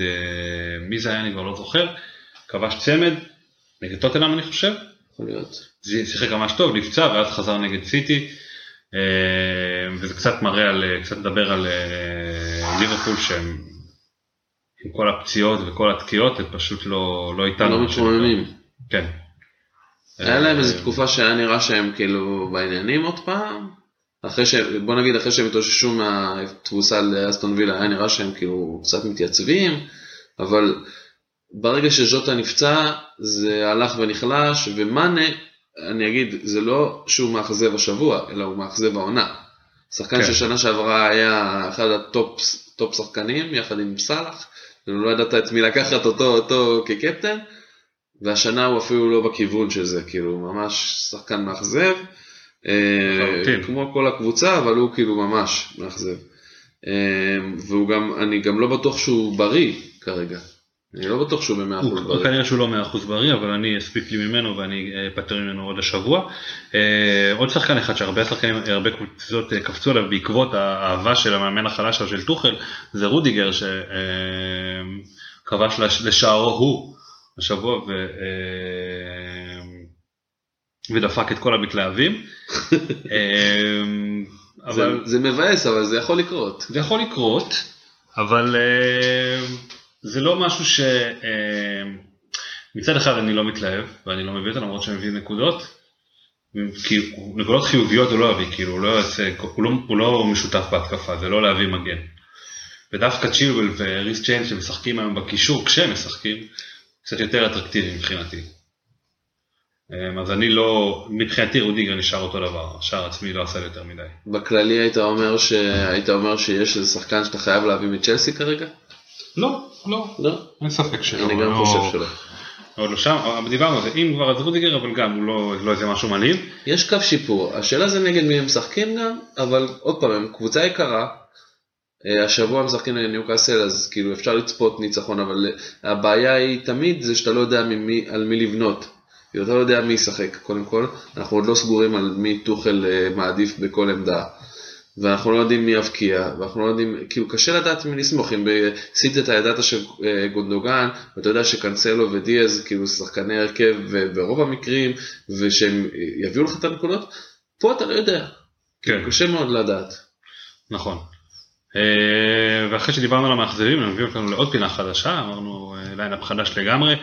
מי זה היה אני כבר לא זוכר, כבש צמד, נגד טוטנאם אני חושב, יכול להיות. זה שיחק ממש טוב, נפצע ואז חזר נגד סיטי, וזה קצת מראה על, קצת מדבר על ליברפול שהם עם כל הפציעות וכל התקיעות, הם פשוט לא, לא איתנו. לא. מתרוממים. כן. היה להם איזו אה, תקופה שהיה נראה שהם כאילו בעניינים עוד פעם. אחרי ש... בוא נגיד אחרי שהם התאוששו מהתבוסה לאסטון וילה היה נראה שהם כאילו קצת מתייצבים, אבל ברגע שז'וטה נפצע זה הלך ונחלש ומאנה, אני אגיד, זה לא שהוא מאכזב השבוע, אלא הוא מאכזב העונה. שחקן כן. ששנה שעברה היה אחד ה top top שחקנים יחד עם סאלח, ולא ידעת את מי לקחת אותו, אותו כקפטן, והשנה הוא אפילו לא בכיוון של זה, כאילו ממש שחקן מאכזב, אה. כמו כל הקבוצה, אבל הוא כאילו ממש מאכזב. אה, והוא גם, אני גם לא בטוח שהוא בריא כרגע, אני לא בטוח שהוא במאה הוא, אחוז הוא בריא. כנראה שהוא לא מאה אחוז בריא, אבל אני אספיק לי ממנו ואני אה, אפטר ממנו עוד השבוע. אה, עוד שחקן אחד שהרבה שחקנים, הרבה קבוצות אה, קפצו עליו בעקבות האהבה של המאמן החלש שלו, של טוחל, זה רודיגר שכבש לשערו הוא השבוע ו, אה, ודפק את כל המתלהבים. אה, זה, אבל זה מבאס, אבל זה יכול לקרות. זה יכול לקרות, אבל אה, זה לא משהו ש... אה, מצד אחד אני לא מתלהב, ואני לא מביא אותו למרות שאני מביא נקודות, כי נקודות חיוביות הוא לא יביא, כאילו הוא לא, יעשה, הוא, לא, הוא לא משותף בהתקפה, זה לא להביא מגן. ודווקא צ'ילואל וריס צ'יין שמשחקים היום בקישור, כשהם משחקים, קצת יותר אטרקטיביים מבחינתי. אה, אז אני לא, מבחינתי רודיגר נשאר אותו דבר, השער עצמי לא עשה יותר מדי. בכללי היית אומר, ש... היית אומר שיש איזה שחקן שאתה חייב להביא מצ'לסי כרגע? לא, לא, לא. אין ספק שלא. אני גם לא- חושב שלא. עוד לא שם, דיברנו על זה, אם כבר אז רודיגר, אבל גם הוא לא, לא איזה משהו מעליב. יש קו שיפור, השאלה זה נגד מי הם משחקים גם, אבל עוד פעם, הם קבוצה יקרה, אה, השבוע משחקים לניוקאסל אז כאילו אפשר לצפות ניצחון, אבל אה, הבעיה היא תמיד זה שאתה לא יודע ממי, על מי לבנות. אתה לא יודע מי ישחק, קודם כל, אנחנו עוד לא סגורים על מי טוחל אה, מעדיף בכל עמדה. ואנחנו לא יודעים מי יבקיע, ואנחנו לא יודעים, כאילו קשה לדעת מי לסמוך, אם בסיטי אתה ידעת שגונדוגן, ואתה יודע שקנסלו ודיאז כאילו שחקני הרכב ברוב המקרים, ושהם יביאו לך את הנקודות, פה אתה לא יודע, כן. קשה מאוד לדעת. נכון. אה, ואחרי שדיברנו על המאכזבים, הם הביאו אותנו לעוד פינה חדשה, אמרנו אה, lineup חדש לגמרי,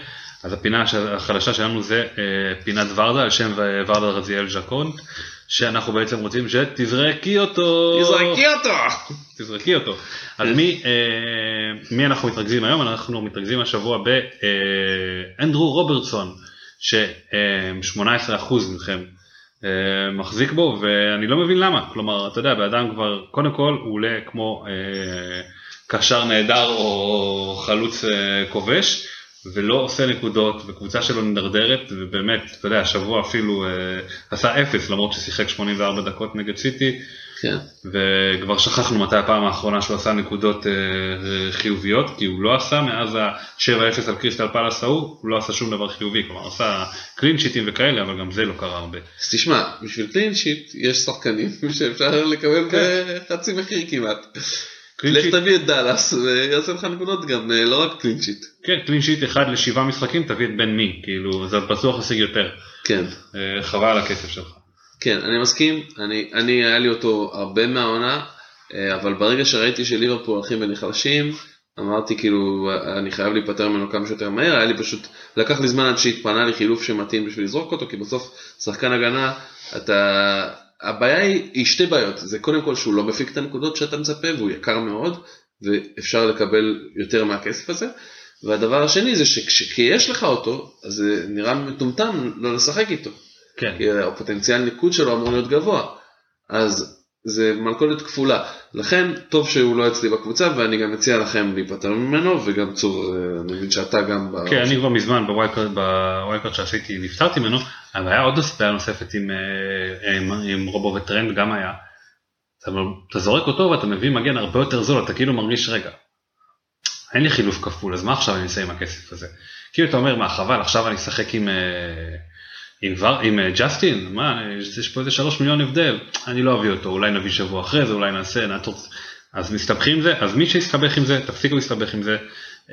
אז הפינה החדשה שלנו זה אה, פינת ורדה, על שם ורדה רזיאל ז'קון. שאנחנו בעצם רוצים שתזרקי אותו. תזרקי אותו. תזרקי אותו. אז מי, אה, מי אנחנו מתרכזים היום? אנחנו מתרכזים השבוע באנדרו רוברטסון, ש-18% מכם אה, מחזיק בו, ואני לא מבין למה. כלומר, אתה יודע, באדם כבר, קודם כל הוא עולה כמו אה, קשר נהדר או חלוץ אה, כובש. ולא עושה נקודות, וקבוצה שלו נדרדרת, ובאמת, אתה יודע, השבוע אפילו אה, עשה אפס, למרות ששיחק 84 דקות נגד סיטי, כן. וכבר שכחנו מתי הפעם האחרונה שהוא עשה נקודות אה, חיוביות, כי הוא לא עשה מאז ה-7-0 על קריסטל פאלאס ההוא, הוא לא עשה שום דבר חיובי, כלומר עשה clean sheet ים וכאלה, אבל גם זה לא קרה הרבה. אז תשמע, בשביל clean sheet יש שחקנים שאפשר לקבל כן. בחצי מחיר כמעט. לך תביא את דאלאס ויעשה לך נקודות גם, אה, לא רק clean sheet. כן, clean sheet אחד לשבעה משחקים, תביא את בן מי, כאילו, זה בטוח ישיג יותר. כן. אה, חבל על הכסף שלך. כן, אני מסכים, אני, אני היה לי אותו הרבה מהעונה, אה, אבל ברגע שראיתי שליברפול הולכים ונחלשים, אמרתי כאילו, אני חייב להיפטר ממנו כמה שיותר מהר, היה לי פשוט, לקח לי זמן עד שהתפנה לי חילוף שמתאים בשביל לזרוק אותו, כי בסוף שחקן הגנה, אתה, הבעיה היא, היא שתי בעיות, זה קודם כל שהוא לא מפיק את הנקודות שאתה מצפה והוא יקר מאוד, ואפשר לקבל יותר מהכסף הזה, והדבר השני זה שכשיש לך אותו, אז זה נראה מטומטם לא לשחק איתו. כן. כי הפוטנציאל ניקוד שלו אמור להיות גבוה. אז זה מלכודת כפולה. לכן טוב שהוא לא אצלי בקבוצה ואני גם מציע לכם להיפטר ממנו וגם צור, אה, אני מבין שאתה גם... כן, אני כבר מזמן ב wildcard שעשיתי נפטרתי ממנו, אבל היה עוד בעיה נוספת עם, אה, עם, עם רובו וטרנד גם היה. אתה, אתה זורק אותו ואתה מביא מגן הרבה יותר זול, אתה כאילו מרגיש רגע. אין לי חילוף כפול, אז מה עכשיו אני אעשה עם הכסף הזה? כאילו אתה אומר, מה חבל, עכשיו אני אשחק עם... אה, עם, ור, עם אה, ג'סטין, מה, יש פה איזה שלוש מיליון הבדל, אני לא אביא אותו, אולי נביא שבוע אחרי זה, אולי נעשה, נעצור, אז מסתבכים עם זה, אז מי שיסתבך עם זה, תפסיקו להסתבך עם זה,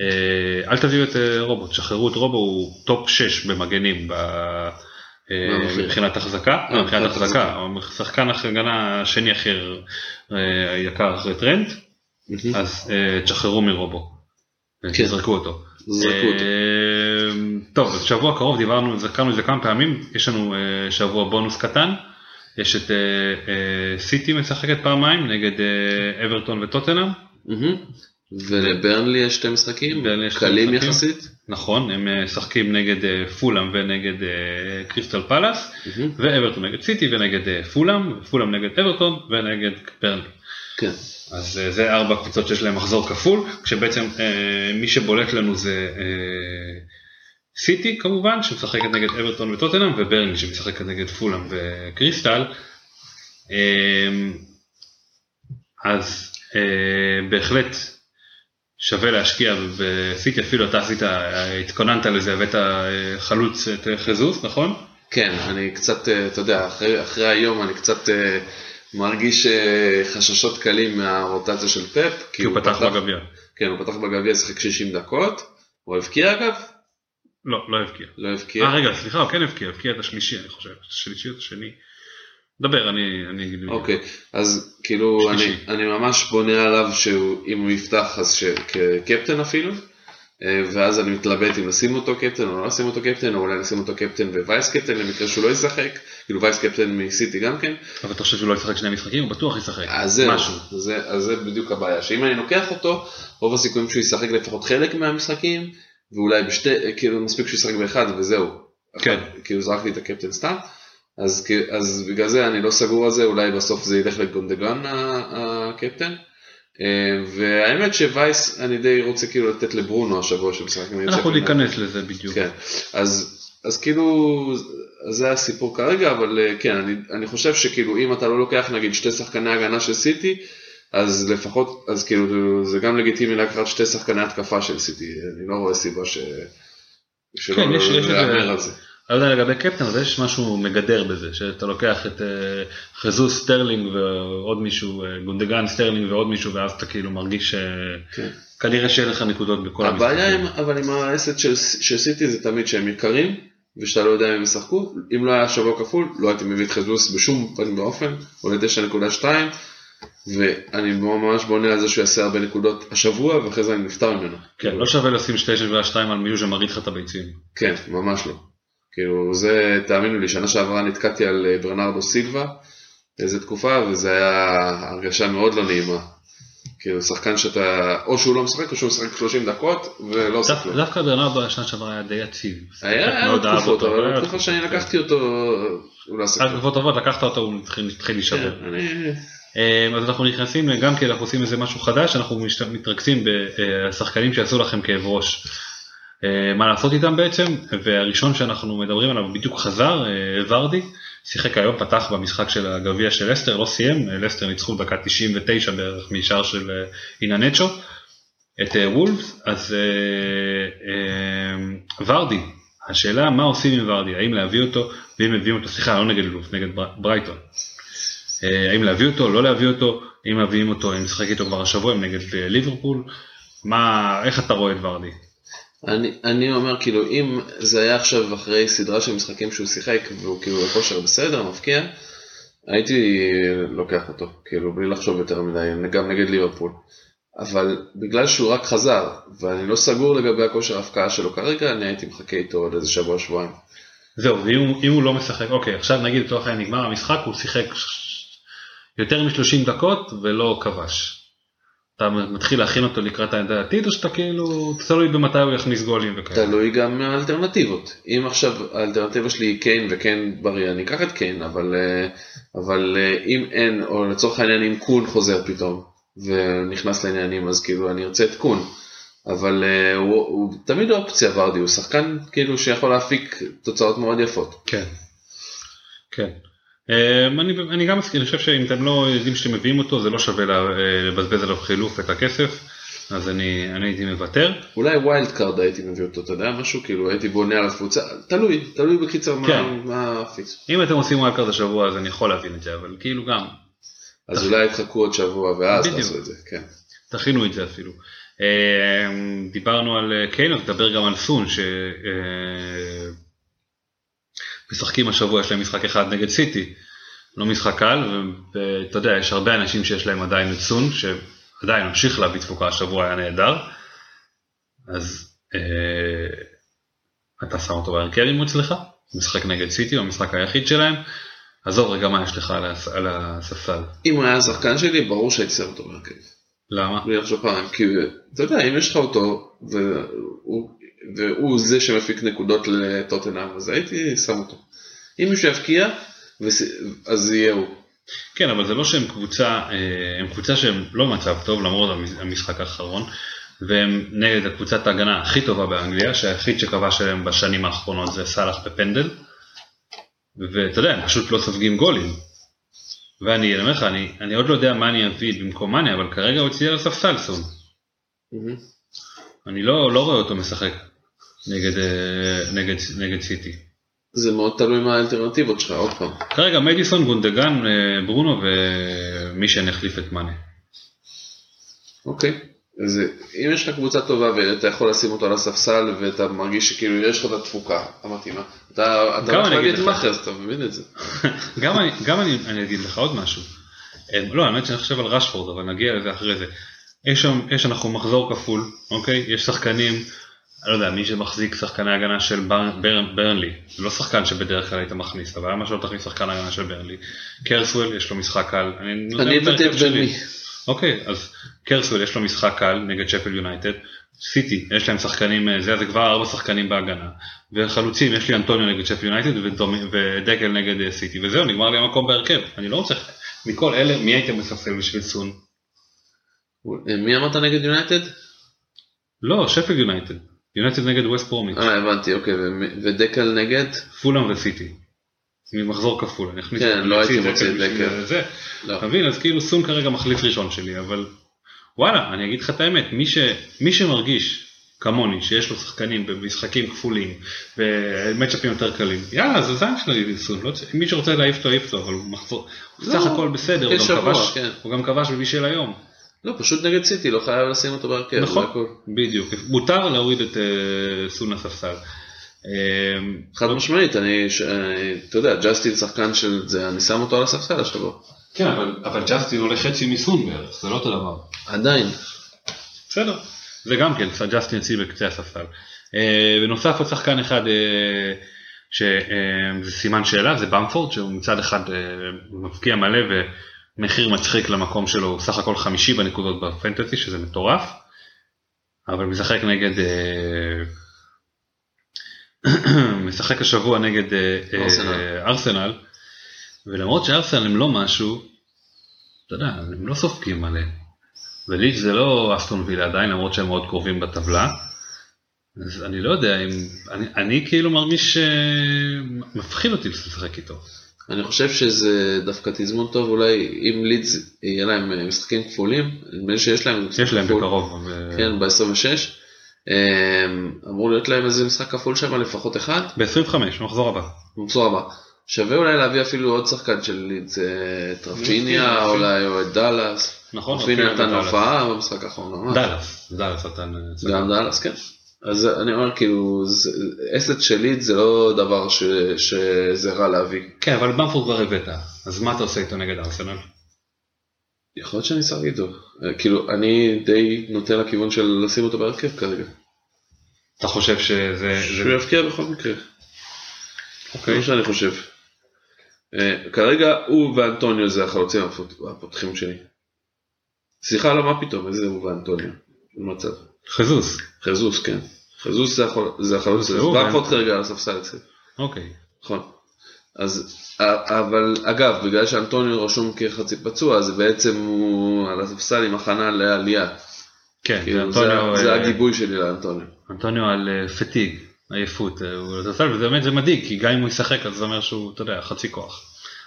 אה, אל תביאו את אה, רובו, תשחררו את רובו, הוא top 6 במגנים מבחינת החזקה, מבחינת החזקה, שחקן הגנה השני הכי יקר אחרי טרנד, אז תשחררו מרובו, כן. תזרקו אותו. טוב, אז שבוע קרוב דיברנו, זכרנו את זה כמה פעמים, יש לנו אה, שבוע בונוס קטן, יש את אה, אה, סיטי משחקת פעמיים נגד אברטון וטוטנאם. ולברנלי יש שתי משחקים, קלים. יחסית. נכון, הם משחקים נגד פולאם ונגד קריסטל פלאס, ואברטון נגד סיטי ונגד פולאם, פולאם נגד אברטון ונגד ברנלי. כן. אז זה ארבע קבוצות שיש להם מחזור כפול, כשבעצם מי שבולט לנו זה סיטי כמובן, שמשחקת נגד אברטון וטוטנאם, וברני שמשחקת נגד פולאם וקריסטל. אה, אז אה, בהחלט שווה להשקיע בסיטי, אפילו אתה עשית, התכוננת לזה, הבאת אה, חלוץ את אה, חזוס, נכון? כן, אני קצת, אתה יודע, אחרי, אחרי היום אני קצת מרגיש חששות קלים מהרוטציה של פפ. כי הוא פתח בגביע. כן, הוא פתח בגביע, שיחק 60 דקות. הוא הבקיע אגב? לא, לא הבקיע. לא הבקיע. אה רגע, סליחה, הוא כן הבקיע, הבקיע את השלישי אני חושב, את השלישי או את השני. דבר, אני אני אגיד. אוקיי, אז כאילו אני. אני ממש בונה עליו שאם הוא יפתח אז ש- כקפטן אפילו, אה, ואז אני מתלבט אם לשים אותו קפטן או לא לשים אותו קפטן, או אולי לשים אותו קפטן ווייס קפטן למקרה שהוא לא ישחק, כאילו וייס קפטן מסיטי גם כן, אבל אתה חושב שהוא לא ישחק שני משחקים? הוא בטוח ישחק. אז זהו, משהו. זה, אז זה בדיוק הבעיה, שאם אני לוקח אותו, רוב הסיכויים שהוא ישחק לפחות חלק מהמשחקים, ואולי בשתי, כאילו מספיק שהוא ישחק באחד וזהו. כן. כאילו זרקתי את הקפטן סתם, אז, אז בגלל זה אני לא סגור על זה, אולי בסוף זה ילך לגונדגן הקפטן, אה, והאמת שווייס, אני די רוצה כאילו לתת לברונו השבוע שמשחק עם אנחנו. ניכנס לזה בדיוק. כן, אז, אז כאילו זה הסיפור כרגע, אבל אה, כן, אני, אני חושב שכאילו אם אתה לא לוקח נגיד שתי שחקני הגנה של סיטי, אז לפחות, אז כאילו זה גם לגיטימי לקחת שתי שחקני התקפה של סיטי, אני לא רואה סיבה ש... שלא כן, יש- יש להמר על זה. אני לא יודע לגבי קפטן, אבל יש משהו מגדר בזה, שאתה לוקח את אה, חזוס סטרלינג ועוד מישהו, אה, גונדוגן סטרלינג ועוד מישהו, ואז אתה כאילו מרגיש כן. שכנראה שאין לך נקודות בכל הבעיה המשחקים. אבל עם ה assets של, של סיטי זה תמיד שהם יקרים, ושאתה לא יודע אם הם ישחקו, אם לא היה שבוע כפול, לא הייתי מביא את חזוס בשום פנים ואופן, עולה 9.2, ואני ממש בונה על זה שהוא יעשה הרבה נקודות השבוע, ואחרי זה אני נפטר ממנו. כן, לא שווה לשים 2.2 על מישהו שמרעיד לך את הביצים. כן, ממש לא. כאילו זה, תאמינו לי, שנה שעברה נתקעתי על אה, ברנרדו סילבה, איזה תקופה, וזה היה הרגשה מאוד לא נעימה. כאילו שחקן שאתה, או שהוא לא משחק, או שהוא משחק 30 דקות, ולא עושה כלום. דווקא ברנרדו השנה שעברה היה די יציב. היה היה לו תקופות, אבל היה בתקופה שאני תקופות. לקחתי אותו, הוא לא עשה כלום. תקופות טובות, לקחת אותו, הוא התחיל- התחיל להישבר. כן, אה, אז אנחנו נכנסים גם כי אנחנו עושים איזה משהו חדש, אנחנו מתרכזים בשחקנים שיעשו לכם כאב ראש. אה, מה לעשות איתם בעצם, והראשון שאנחנו מדברים עליו בדיוק חזר, אה, ורדי, שיחק היום, פתח במשחק של הגביע של לסטר, לא סיים, אה, לסטר ניצחו בדקה 99 בערך משער של אה, איננצ'ו, את אה, וולפס, אז אה, אה, ורדי, השאלה מה עושים עם ורדי, האם להביא אותו, ואם מביאים אותו, סליחה, לא נגד לוף, נגד בר- ברייטון. אה, האם להביא אותו, לא להביא אותו, אם מביאים אותו, אם נשחק איתו כבר השבוע, הם נגד אה, ליברפול, מה, איך אתה רואה את ורדי? אני, אני אומר כאילו אם זה היה עכשיו אחרי סדרה של משחקים שהוא שיחק והוא כאילו בכושר בסדר, מבקיע, הייתי לוקח אותו, כאילו בלי לחשוב יותר מדי, גם נגד ליברפול. אבל בגלל שהוא רק חזר, ואני לא סגור לגבי הכושר ההפקעה שלו כרגע, אני הייתי מחכה איתו עוד איזה שבוע שבועיים. זהו, ואם הוא- אם הוא לא משחק, אוקיי, עכשיו נגיד לצורך העניין נגמר המשחק, הוא שיחק יותר מ-30 דקות ולא כבש. אתה מתחיל להכין אותו לקראת העמדה העתיד, או שאתה כאילו, תלוי במתי הוא יכניס גולים וכאלה. תלוי גם מהאלטרנטיבות. אם עכשיו האלטרנטיבה שלי היא קיין וקיין בריא, אני אקח את קיין, אבל, אה, אבל אה, אם אין, או לצורך העניין אם קון חוזר פתאום, ונכנס לעניינים, אז כאילו אני ארצה את קון. אבל אה, הוא, הוא תמיד אופציה ורדי, הוא שחקן כאילו שיכול להפיק תוצאות מאוד יפות. כן. כן. אה, אני, אני גם מסכים, אני חושב שאם אתם לא יודעים שאתם מביאים אותו, זה לא שווה אה, לבזבז עליו חילוף את הכסף, אז אני, אני הייתי מוותר. אולי wildcard הייתי מביא אותו, אתה יודע משהו? כאילו הייתי בונה על הקבוצה, תלוי, תלוי בקיצר כן. מה, הפיץ. אם אתם עושים wildcard השבוע אז אני יכול להבין את זה, אבל כאילו גם, אז אולי תחכו עוד שבוע ואז בדיוק. תעשו את זה, כן. תכינו את זה אפילו. אה, דיברנו על אה, קיין, אז נדבר גם על סון, שמשחקים השבוע, יש להם משחק אחד נגד סיטי, לא משחק קל, ואתה יודע, יש הרבה אנשים שיש להם עדיין את סון, שעדיין ממשיך להביא תפוקה. השבוע, היה נהדר, אז אה, אתה שם אותו בהרכב אם הוא אצלך, משחק נגד סיטי, הוא המשחק היחיד שלהם, עזוב רגע מה יש לך על הס- על הספסל, אם הוא היה השחקן שלי, ברור שהייתי שם אותו בהרכב. למה? בלי לחשוב פעם, כי אתה יודע, אם יש לך אותו, והוא, והוא זה שמפיק נקודות לטוטנאם, אז הייתי שם אותו. אם מישהו יבקיע, אז יהיה הוא. כן, אבל זה לא שהם קבוצה, אה, הם קבוצה שהם לא במצב טוב למרות המש- המשחק האחרון, והם נגד הקבוצת ההגנה הכי טובה באנגליה, שהיחיד שכבש עליהם בשנים האחרונות זה סאלח בפנדל, ואתה יודע, הם פשוט לא סופגים גולים. ואני אומר לך, אני, אני עוד לא יודע מה אני אביא במקום מאני, אבל כרגע הוא אצלי על הספסל סון. אני לא, לא רואה אותו משחק נגד, אה, נגד, נגד סיטי. זה מאוד תלוי מה האלטרנטיבות שלך, עוד פעם. כרגע מדיסון, גונדגן, אה, ברונו ומי שיחליף את מאני. אוקיי. אז אם יש לך קבוצה טובה ואתה יכול לשים אותו על הספסל ואתה מרגיש שכאילו יש לך את התפוקה המתאימה, אתה הולך להביא אגיד את לך. מאחז, אתה מבין את זה. גם אני, גם אני, אני אגיד לך עוד משהו. לא, האמת שאני חושב על רשפורד, אבל נגיע לזה אחרי זה. יש שם, יש אנחנו מחזור כפול, אוקיי? יש שחקנים, אני לא יודע, מי שמחזיק שחקני הגנה של בר, בר, ברנלי, זה לא שחקן שבדרך כלל היית מכניס, אבל למה שלא תכניס שחקן הגנה של ברנלי? קרסוול, יש לו משחק קל. אני את אבטא את שלי. ברנלי. אוקיי, אז קרסוול יש לו משחק קל נגד שפל יונייטד, סיטי יש להם שחקנים, אה, זה, זה כבר ארבע שחקנים בהגנה, וחלוצים יש לי אנטוניו נגד שפל יונייטד ודקל נגד אה, סיטי, וזהו, נגמר לי המקום בהרכב, אני לא רוצה, מכל אלה, מי הייתם מספסל בשביל סון? מי אמרת נגד יונייטד? לא, שפילד יונייטד. יונייטד נגד ווסט פרומיץ'. אה הבנתי אוקיי ודקל נגד? פולאם וסיטי. ממחזור כפול. אני אכניס כן, לא הייתי מוציא את דקל. לא. אתה מבין? אז כאילו סון כרגע מחליף ראשון שלי, אבל וואלה, אני אגיד לך את האמת, מי, ש... מי שמרגיש כמוני, שיש לו שחקנים במשחקים כפולים, במצ'אפים יותר קלים, יאללה, זה זין של לידי סון, לא... מי שרוצה להעיף אותו, יעיף אותו, אבל הוא מחזור, הוא לא, סך הכל בסדר, הוא גם, כבש, כן. הוא גם כבש ובישל היום. לא פשוט נגד סיטי לא חייב לשים אותו בהרכב. נכון. בדיוק, מותר להוריד את אה, סון לספסל. אה, חד משמעית אני אה, אתה יודע ג'סטין שחקן של זה אני שם אותו על הספסל השבוע. כן, אבל, אבל ג'סטין עולה חצי מסון בערך, זה לא אותו דבר. עדיין. בסדר. זה גם כן, ג'סטין אצלי בקצה הספסל. אה, בנוסף עוד שחקן אחד שזה סימן שאלה, זה במפורד, שהוא מצד אחד מבקיע מלא ומחיר מצחיק למקום שלו, הוא סך הכל חמישי בנקודות בפנטזי, שזה מטורף, אבל משחק נגד... אה, משחק השבוע נגד אה, אה, ארסנל. ארסנל, ולמרות שארסנל הם לא משהו, אתה יודע, הם לא סופגים מלא. וליץ' זה לא אסטון וילה עדיין, למרות שהם מאוד קרובים בטבלה. אז אני לא יודע אם, אני, אני כאילו מרגיש שמפחיד אותי לשחק איתו. אני חושב שזה דווקא תזמון טוב אולי אם לידס יהיה להם אה, משחקים כפולים. נדמה לי שיש להם. יש להם כפול. בקרוב. ו- כן ב-26. אמור להיות להם איזה משחק כפול שם לפחות אחד. ב-25, במחזור הבא. במחזור הבא. שווה אולי להביא אפילו עוד שחקן של לידס, אה, טרפיניה מסכים. אולי או את דאלאס. נכון, טרפיניה אפילו נתן. הופעה במשחק האחרון. דאלאס, דאלאס נתן. אה, גם דאלאס, כן. אז אני אומר כאילו זה- אסט של לידס זה לא דבר ש- שזה רע להביא. כן, אבל במפורד כבר הבאת, אז מה אתה עושה איתו נגד ארסנל? יכול להיות שאני אשחק איתו. אה, כאילו אני די נוטה לכיוון של לשים אותו בהרכב כרגע. אתה חושב שזה... זה- שהוא יבקיע בכל מקרה. אוקיי. זה מה שאני חושב. אה, כרגע הוא ואנטוניו זה החלוצים הפות- הפותחים שלי. סליחה, לא מה פתאום, איזה הוא ואנטוניו. במצב. חזוס. חזוס, כן. חזוס זה החלוץ, ברפורד כן. כרגע על הספסל אצלי. אוקיי. נכון. אז, אבל אגב, בגלל שאנטוניו רשום כחצי פצוע, אז בעצם הוא על הספסל עם הכנה לעלייה. כן, כאילו, אנטוניו, זה, זה אה, הגיבוי שלי לאנטוניו. אנטוניו על אה, פטיג, עייפות, אה, הוא על הספסל, וזה באמת זה מדאיג, כי גם אם הוא ישחק אז זה אומר שהוא, אתה יודע, חצי כוח.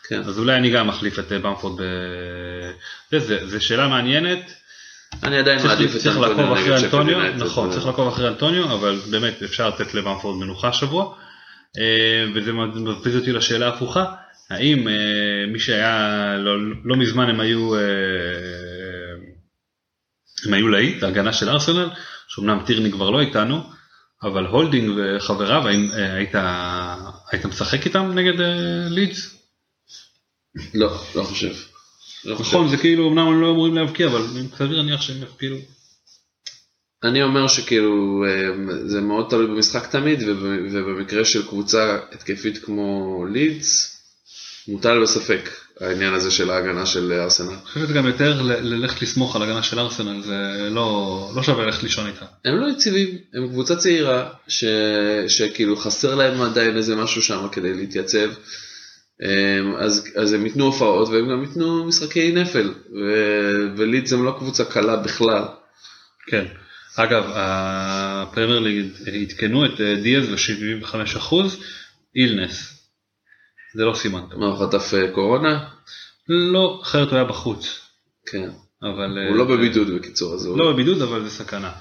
כן. אז אולי אני גם מחליף את במפורד ב... זה, זה, זה שאלה מעניינת, אני עדיין מעדיף את צריך לעקוב אנטוניו אחרי נגד אנטוניו. נכון, צריך לעקוב אחרי אנטוניו, אבל באמת אפשר לתת לבמפורד מנוחה השבוע, אה, וזה מביא אותי לשאלה ההפוכה, האם אה, מי שהיה, לא, לא מזמן הם היו, אה, הם היו להיט, ההגנה של ארסנל, שאומנם טירני כבר לא איתנו, אבל הולדינג וחבריו, האם אה, היית, היית משחק איתם נגד אה, לידס? לא, לא חושב. לא. נכון, זה כאילו, אמנם הם לא אמורים להבקיע, אבל סביר להניח שהם יפקיעו. אני אומר שכאילו אה, זה מאוד תלוי במשחק תמיד וב- ובמקרה של קבוצה התקפית כמו לידס מוטל בספק העניין הזה של ההגנה של ארסנל. אני חושב שזה גם יותר ללכת לסמוך על הגנה של ארסנל, זה לא, לא שווה ללכת לישון איתה. הם לא יציבים, הם קבוצה צעירה ש... שכאילו חסר להם עדיין איזה משהו שם כדי להתייצב. אה, אז, אז הם ייתנו הופעות והם גם ייתנו משחקי נפל ו... ולידס הם לא קבוצה קלה בכלל. כן. אגב, הפרמייר ליג עדכנו את אה, דיאז ל-75% אילנס. זה לא סימן טוב. מה הוא חטף אה, קורונה? לא, אחרת הוא היה בחוץ. כן. אבל... אה, הוא לא בבידוד בקיצור אז הוא... לא בבידוד, אבל זה סכנה.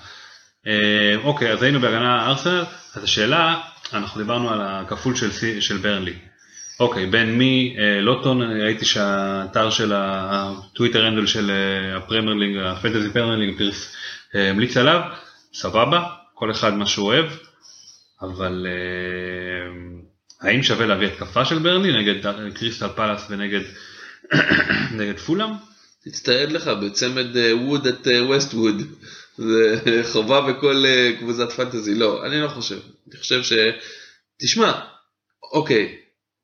אה, אוקיי, אז היינו בהגנה ארסנל, אז השאלה, אנחנו דיברנו על הכפול של, של ברנלי. אוקיי, בן מי, אה, לוטון, אה, ראיתי שהאתר של הטוויטר handle של אה, הפרמייר ליג, ה fantasy פרמייר ליג, פירס, אה, המליץ עליו, סבבה, כל אחד מה שהוא אוהב, אבל אה, האם שווה להביא התקפה של ברנלי נגד אה, קריסטל פלאס ונגד נגד פולאם? תצטייד לך בצמד אה, ווד את ווסט ווד. זה חובה בכל אה, קבוצת פנטזי. לא, אני לא חושב. אני חושב ש... תשמע, אוקיי,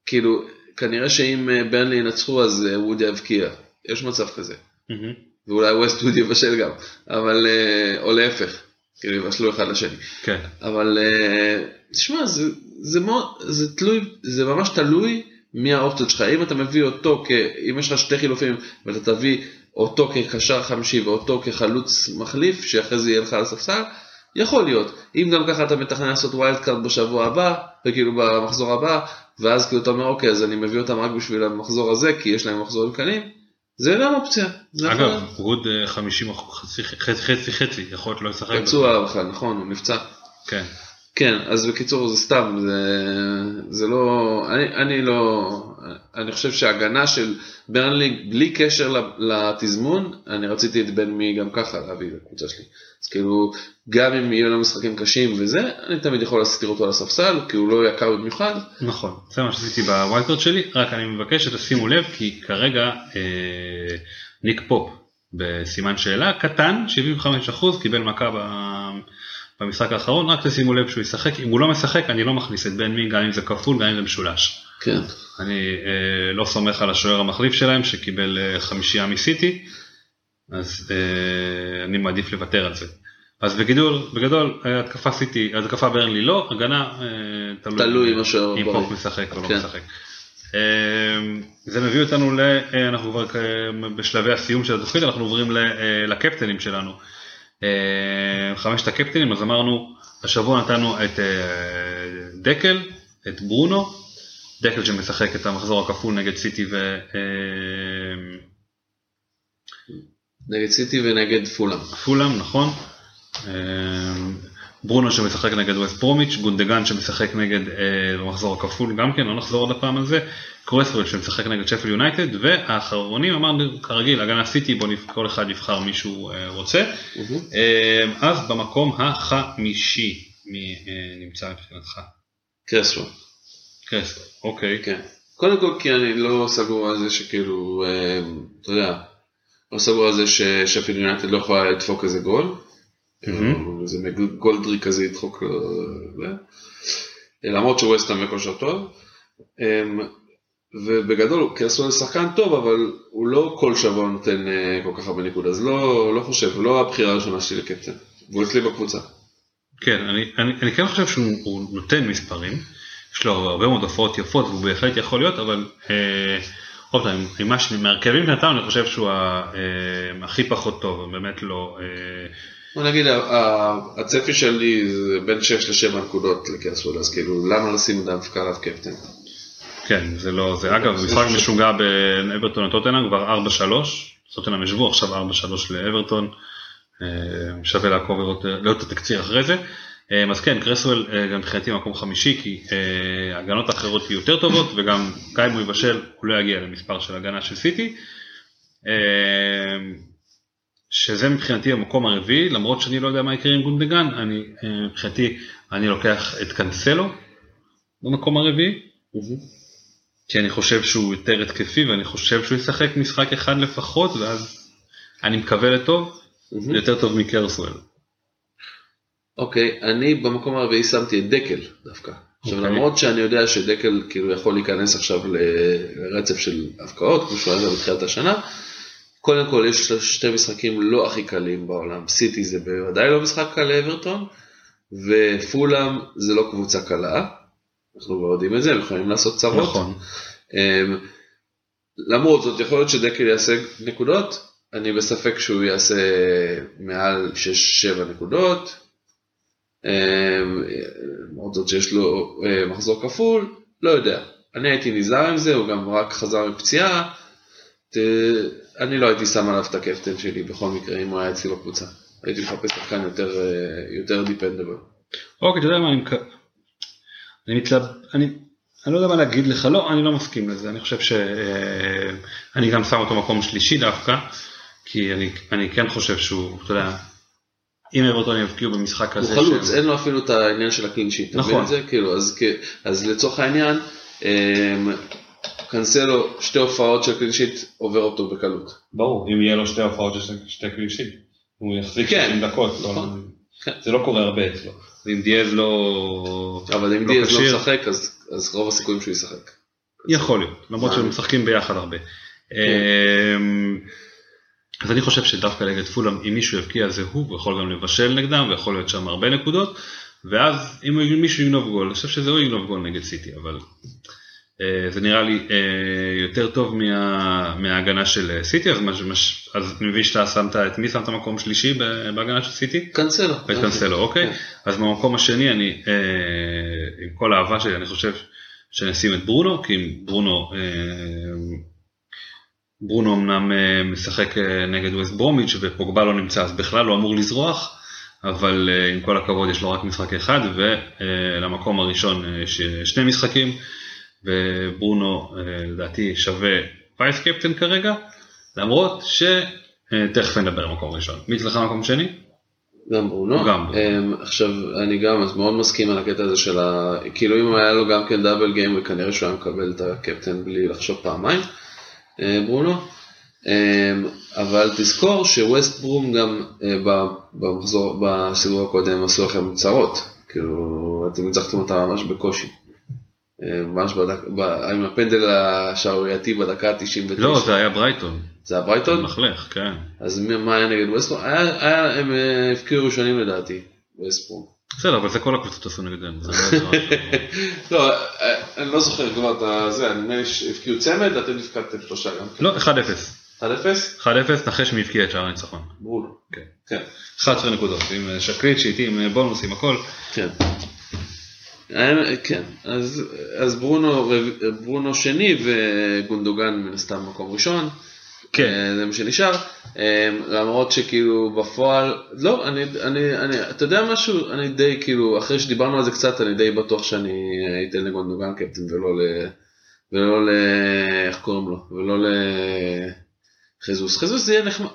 כאילו, כנראה שאם אה, ברנלי ינצחו אז אה, ווד יבקיע. יש מצב כזה. ואולי ווסט ווד יבשל גם. אבל, אה, או להפך. כאילו יבשלו אחד לשני. כן. אבל תשמע, זה, זה, מאוד, זה תלוי, זה ממש תלוי מי האופציות שלך. אם אתה מביא אותו, כ, אם יש לך שתי חילופים ואתה תביא אותו כקשר חמישי ואותו כחלוץ מחליף, שאחרי זה יהיה לך על הספסל, יכול להיות. אם גם ככה אתה מתכנן לעשות wild card בשבוע הבא, וכאילו במחזור הבא, ואז כאילו אתה אומר אוקיי אז אני מביא אותם רק בשביל המחזור הזה, כי יש להם מחזורים קלים, זה גם אופציה. זה יכול אגב. גוד אה, 50 אחוז, חצי חצי חצי חצי, יכול להיות לא ישחק. פצוע בכלל, נכון, הוא נפצע. כן. כן, אז בקיצור זה סתם, זה, זה לא, אני, אני לא, אני חושב שההגנה של ברנלי, בלי קשר לתזמון, אני רציתי את בן מי גם ככה להביא לקבוצה שלי. אז כאילו, גם אם יהיו לו משחקים קשים וזה, אני תמיד יכול להסתיר אותו על הספסל, כי הוא לא יקר במיוחד. נכון, זה מה שעשיתי ב wild card שלי, רק אני מבקש שתשימו לב כי כרגע אה, ניק פופ בסימן שאלה קטן, 75% קיבל מכה ב- במשחק האחרון, רק תשימו לב שהוא ישחק, אם הוא לא משחק אני לא מכניס את בן מי גם אם זה כפול גם אם זה משולש. כן. אני אה, לא סומך על השוער המחליף שלהם שקיבל אה, חמישייה מסיטי, אז אה, אני מעדיף לוותר על זה. אז בגדול, בגדול אה, התקפה סיטי, התקפה ברנלי לא, הגנה אה, תלוי, תלוי אם השוער אם בריא. פופ משחק או לא כן. משחק. אה, זה מביא אותנו, ל, אה, אנחנו כבר אה, בשלבי הסיום של התוכנית, אנחנו עוברים לקפטנים שלנו. אה, חמשת הקפטנים, אז אמרנו, השבוע נתנו את אה, דקל, את ברונו, דקל שמשחק את המחזור הכפול נגד סיטי ו... אה, נגד סיטי ונגד פולאם. פולאם, נכון. ברונו שמשחק נגד ווסט פרומיץ', גונדגן שמשחק נגד אה, במחזור הכפול גם כן, לא נחזור עוד הפעם על זה, קרסוול שמשחק נגד שפל יונייטד, והאחרונים אמרנו כרגיל, הגנה סיטי, בוא נבח- כל אחד יבחר מי שהוא אה, רוצה. אה, אז במקום החמישי, מי אה, נמצא מבחינתך? קרסוול. קרסוול, אוקיי. כן. קודם כל כי אני לא סגור על זה שכאילו, אה, אתה יודע, לא סגור על זה ששפיל יונייטד לא יכולה לדפוק איזה גול. איזה מג- גולדריק כזה ידחוק, לו- זה. למרות שווסטהאם בכושר טוב. אה, ובגדול קרסוול שחקן טוב אבל הוא לא כל שבוע נותן אה, כל כך הרבה ניקוד אז לא, לא חושב, לא הבחירה הראשונה שלי לקפטן. והוא אצלי בקבוצה. כן, אני, אני, אני כן חושב שהוא הוא נותן מספרים, יש לו הרבה מאוד הופעות יפות והוא בהחלט יכול להיות, אבל אה, עוד פעם, ממה ש- מהרכבים שנתנו אני חושב שהוא אה, הכי פחות טוב, באמת לא, אה, בוא נגיד הצפי שלי זה בין 6 ל-7 נקודות לקרסוול אז כאילו למה לשים דווקא עליו קפטן. כן, זה לא, זה אגב, משחק משוגע בין אברטון לטוטנאם כבר 4-3, טוטנאם ישבו עכשיו 4-3 לאברטון, אה, שווה לעקוב לראות את התקציר אחרי זה. אה, אז כן, קרסוול אה, גם מבחינתי מקום חמישי, כי ההגנות האחרות יהיו יותר טובות, וגם גם אם הוא יבשל, הוא לא יגיע למספר של הגנה של סיטי. שזה מבחינתי המקום הרביעי, למרות שאני לא יודע מה יקרה עם גונדגן, אני, אה, מבחינתי אני לוקח את קאנסלו במקום הרביעי. כי אני חושב שהוא יותר התקפי ואני חושב שהוא ישחק משחק אחד לפחות ואז אני מקווה לטוב, יותר טוב מקרסוול. אוקיי, אני במקום הרביעי שמתי את דקל דווקא. עכשיו אוקיי. למרות שאני יודע שדקל כאילו יכול להיכנס עכשיו לרצף של הפקעות, כמו שהוא היה בתחילת השנה, קודם כל יש שתי משחקים לא הכי קלים בעולם, סיטי זה בוודאי לא משחק קל לאברטון, ופולאם זה לא קבוצה קלה, אנחנו כבר יודעים את זה, הם יכולים לעשות צרות. נכון. אמ, למרות זאת יכול להיות שדקל יעשה נקודות, אני בספק שהוא יעשה מעל 6-7 נקודות. אמ, למרות זאת שיש לו אה, מחזור כפול, לא יודע. אני הייתי נזהר עם זה, הוא גם רק חזר מפציעה. אני לא הייתי שם עליו את הקפטן שלי בכל מקרה אם הוא היה אצלי בקבוצה. הייתי מחפש שחקן יותר, אה, יותר דיפנדבל. אוקיי, אתה יודע מה, אני, מק... אני מתלבט, אני, אני לא יודע מה להגיד לך, לא, אני לא מסכים לזה, אני חושב שאני גם שם אותו מקום שלישי דווקא, כי אני, אני כן חושב שהוא, אתה יודע, אם אברטון יבקיעו במשחק הוא הזה, חלוץ, שהם- אין לו אפילו את העניין של הקלין שיט, אתה מבין נכון. את זה? כאילו, אז, אז לצורך העניין, אמ, קנסלו שתי הופעות של קלין שיט עובר אותו בקלות. ברור, אם יהיה לו שתי הופעות של שתי קלישים, הוא יחזיק כן. 60 דקות, לא, נכון. כן. זה לא קורה הרבה אצלו. ואם דיאז לא... אבל אם לא דיאז לא משחק, אז, אז רוב הסיכויים שהוא ישחק. יכול להיות, למרות? שהם משחקים ביחד הרבה. אמ, אז אני חושב שדווקא נגד פולאם, אם מישהו יבקיע זה הוא, הוא יכול גם לבשל נגדם, ויכול להיות שם הרבה נקודות, ואז אם מישהו יגנוב גול, אני חושב שזה הוא יגנוב גול נגד סיטי, אבל זה נראה לי אה, יותר טוב מה, מההגנה של סיטי, אז, מש, אז אני מבין שאתה שמת, את מי שמת מקום שלישי בהגנה של סיטי? קנסלו. את קנסלו, אוקיי. כן. אז במקום השני אני, אה, עם כל האהבה שלי, אני חושב שנשים את ברונו, כי ברונו, אה, ברונו אמנם אה, משחק אה, נגד ווסט ברומיץ' ופוגבה לא נמצא, אז בכלל לא אמור לזרוח, אבל אה, עם כל הכבוד יש לו רק משחק אחד, ולמקום הראשון אה, יש אה, שני משחקים, וברונו אה, לדעתי שווה וייס קפטן כרגע, למרות שתכף נדבר על מקום ראשון. מי אצלך מקום שני? גם ברונו. גם ברונו. Um, עכשיו, אני גם אז מאוד מסכים על הקטע הזה של ה... כאילו אם היה לו גם כן דאבל גיים, וכנראה שהוא היה מקבל את הקפטן בלי לחשוב פעמיים, uh, ברונו. Um, אבל תזכור שווסט ברום גם במחזור, בסיבוב הקודם עשו לכם צרות. כאילו, אתם ניצחתם אותה ממש בקושי. Uh, ממש בדק... ב... עם הפנדל השערורייתי בדקה ה-99. לא, זה היה ברייטון. זה היה ברייטון? מחלך, כן. אז מה היה נגד היה, הם אה, הבקיעו ראשונים לדעתי, ווסטברום. בסדר, אבל זה כל הקבוצות עשו נגדם. לא. לא, אה, אני לא זוכר כבר את זה, נדמה לי שהבקיעו צמד, אתם הפקדתם שלושה גם. לא, 1-0. 1-0? 1-0, נחש מי הבקיע את שער הניצחון. ברונו. כן. כן. 11 נקודות, עם אה, שקריט שאיתי, עם אה, בונוס, עם הכל. כן. כן, אז, אז ברונו, ברונו שני וגונדוגן מן הסתם מקום ראשון. כן. אה, זה מה שנשאר. אה, למרות שכאילו בפועל, לא, אני, אני, אני, אתה יודע משהו, אני די כאילו, אחרי שדיברנו על זה קצת, אני די בטוח שאני אתן לגונדוגן קפטן ולא ל... ולא ל... איך קוראים לו? ולא לחזוס. חזוס זה יהיה נחמד.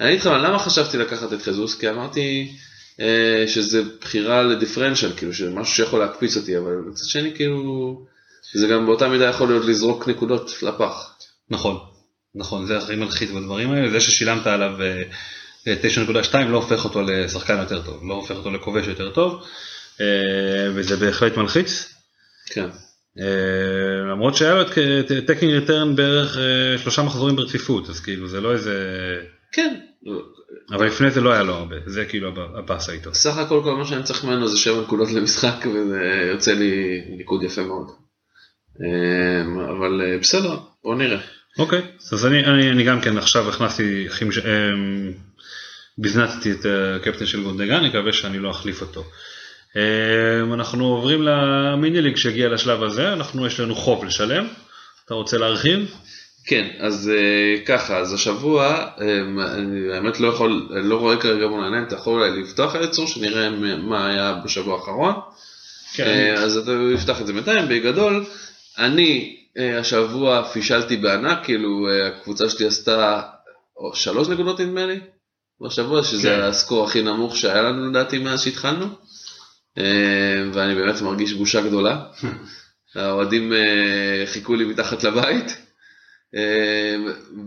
אני אגיד לך מה, למה חשבתי לקחת את חזוס? כי אמרתי שזה בחירה לדיפרנציאל, כאילו, שמשהו שיכול להקפיץ אותי, אבל מצד שני כאילו, זה גם באותה מידה יכול להיות לזרוק נקודות לפח. נכון, נכון, זה הכי מלחיץ בדברים האלה, זה ששילמת עליו אה, אה, 9.2 לא הופך אותו לשחקן יותר טוב, לא הופך אותו לכובש יותר טוב, אה, וזה בהחלט מלחיץ. כן. אה, למרות שהיה לו attacking return בערך אה, שלושה מחזורים ברציפות, אז כאילו זה לא איזה... כן. אבל לפני זה לא היה לו הרבה, זה כאילו הב- הבאסה איתו. סך הכל כל מה שאני צריך ממנו זה 7 נקודות למשחק וזה יוצא לי ניקוד יפה מאוד. אמ, אבל אה, בסדר, בוא נראה. אוקיי, אז אני, אני, אני גם כן עכשיו הכנסתי, חימש- אמ, ביזנצתי את הקפטן של גונדגן, אני מקווה שאני לא אחליף אותו. אמ, אנחנו עוברים למיני ליג שהגיע לשלב הזה, אנחנו יש לנו חוב לשלם, אתה רוצה להרחיב? כן, אז אה, ככה, אז השבוע, אמ, אני באמת לא יכול, לא רואה כרגע מול העיניים, אתה יכול אולי לפתוח אליצור, שנראה מה היה בשבוע האחרון. אה, אז אתה יפתח את זה בינתיים, בגדול, אני אה, השבוע פישלתי בענק, כאילו אה, הקבוצה שלי עשתה או, שלוש נקודות נדמה לי, בשבוע, שזה כן. הסקור הכי נמוך שהיה לנו לדעתי מאז שהתחלנו, אה, ואני באמת מרגיש בושה גדולה. האוהדים אה, חיכו לי מתחת לבית,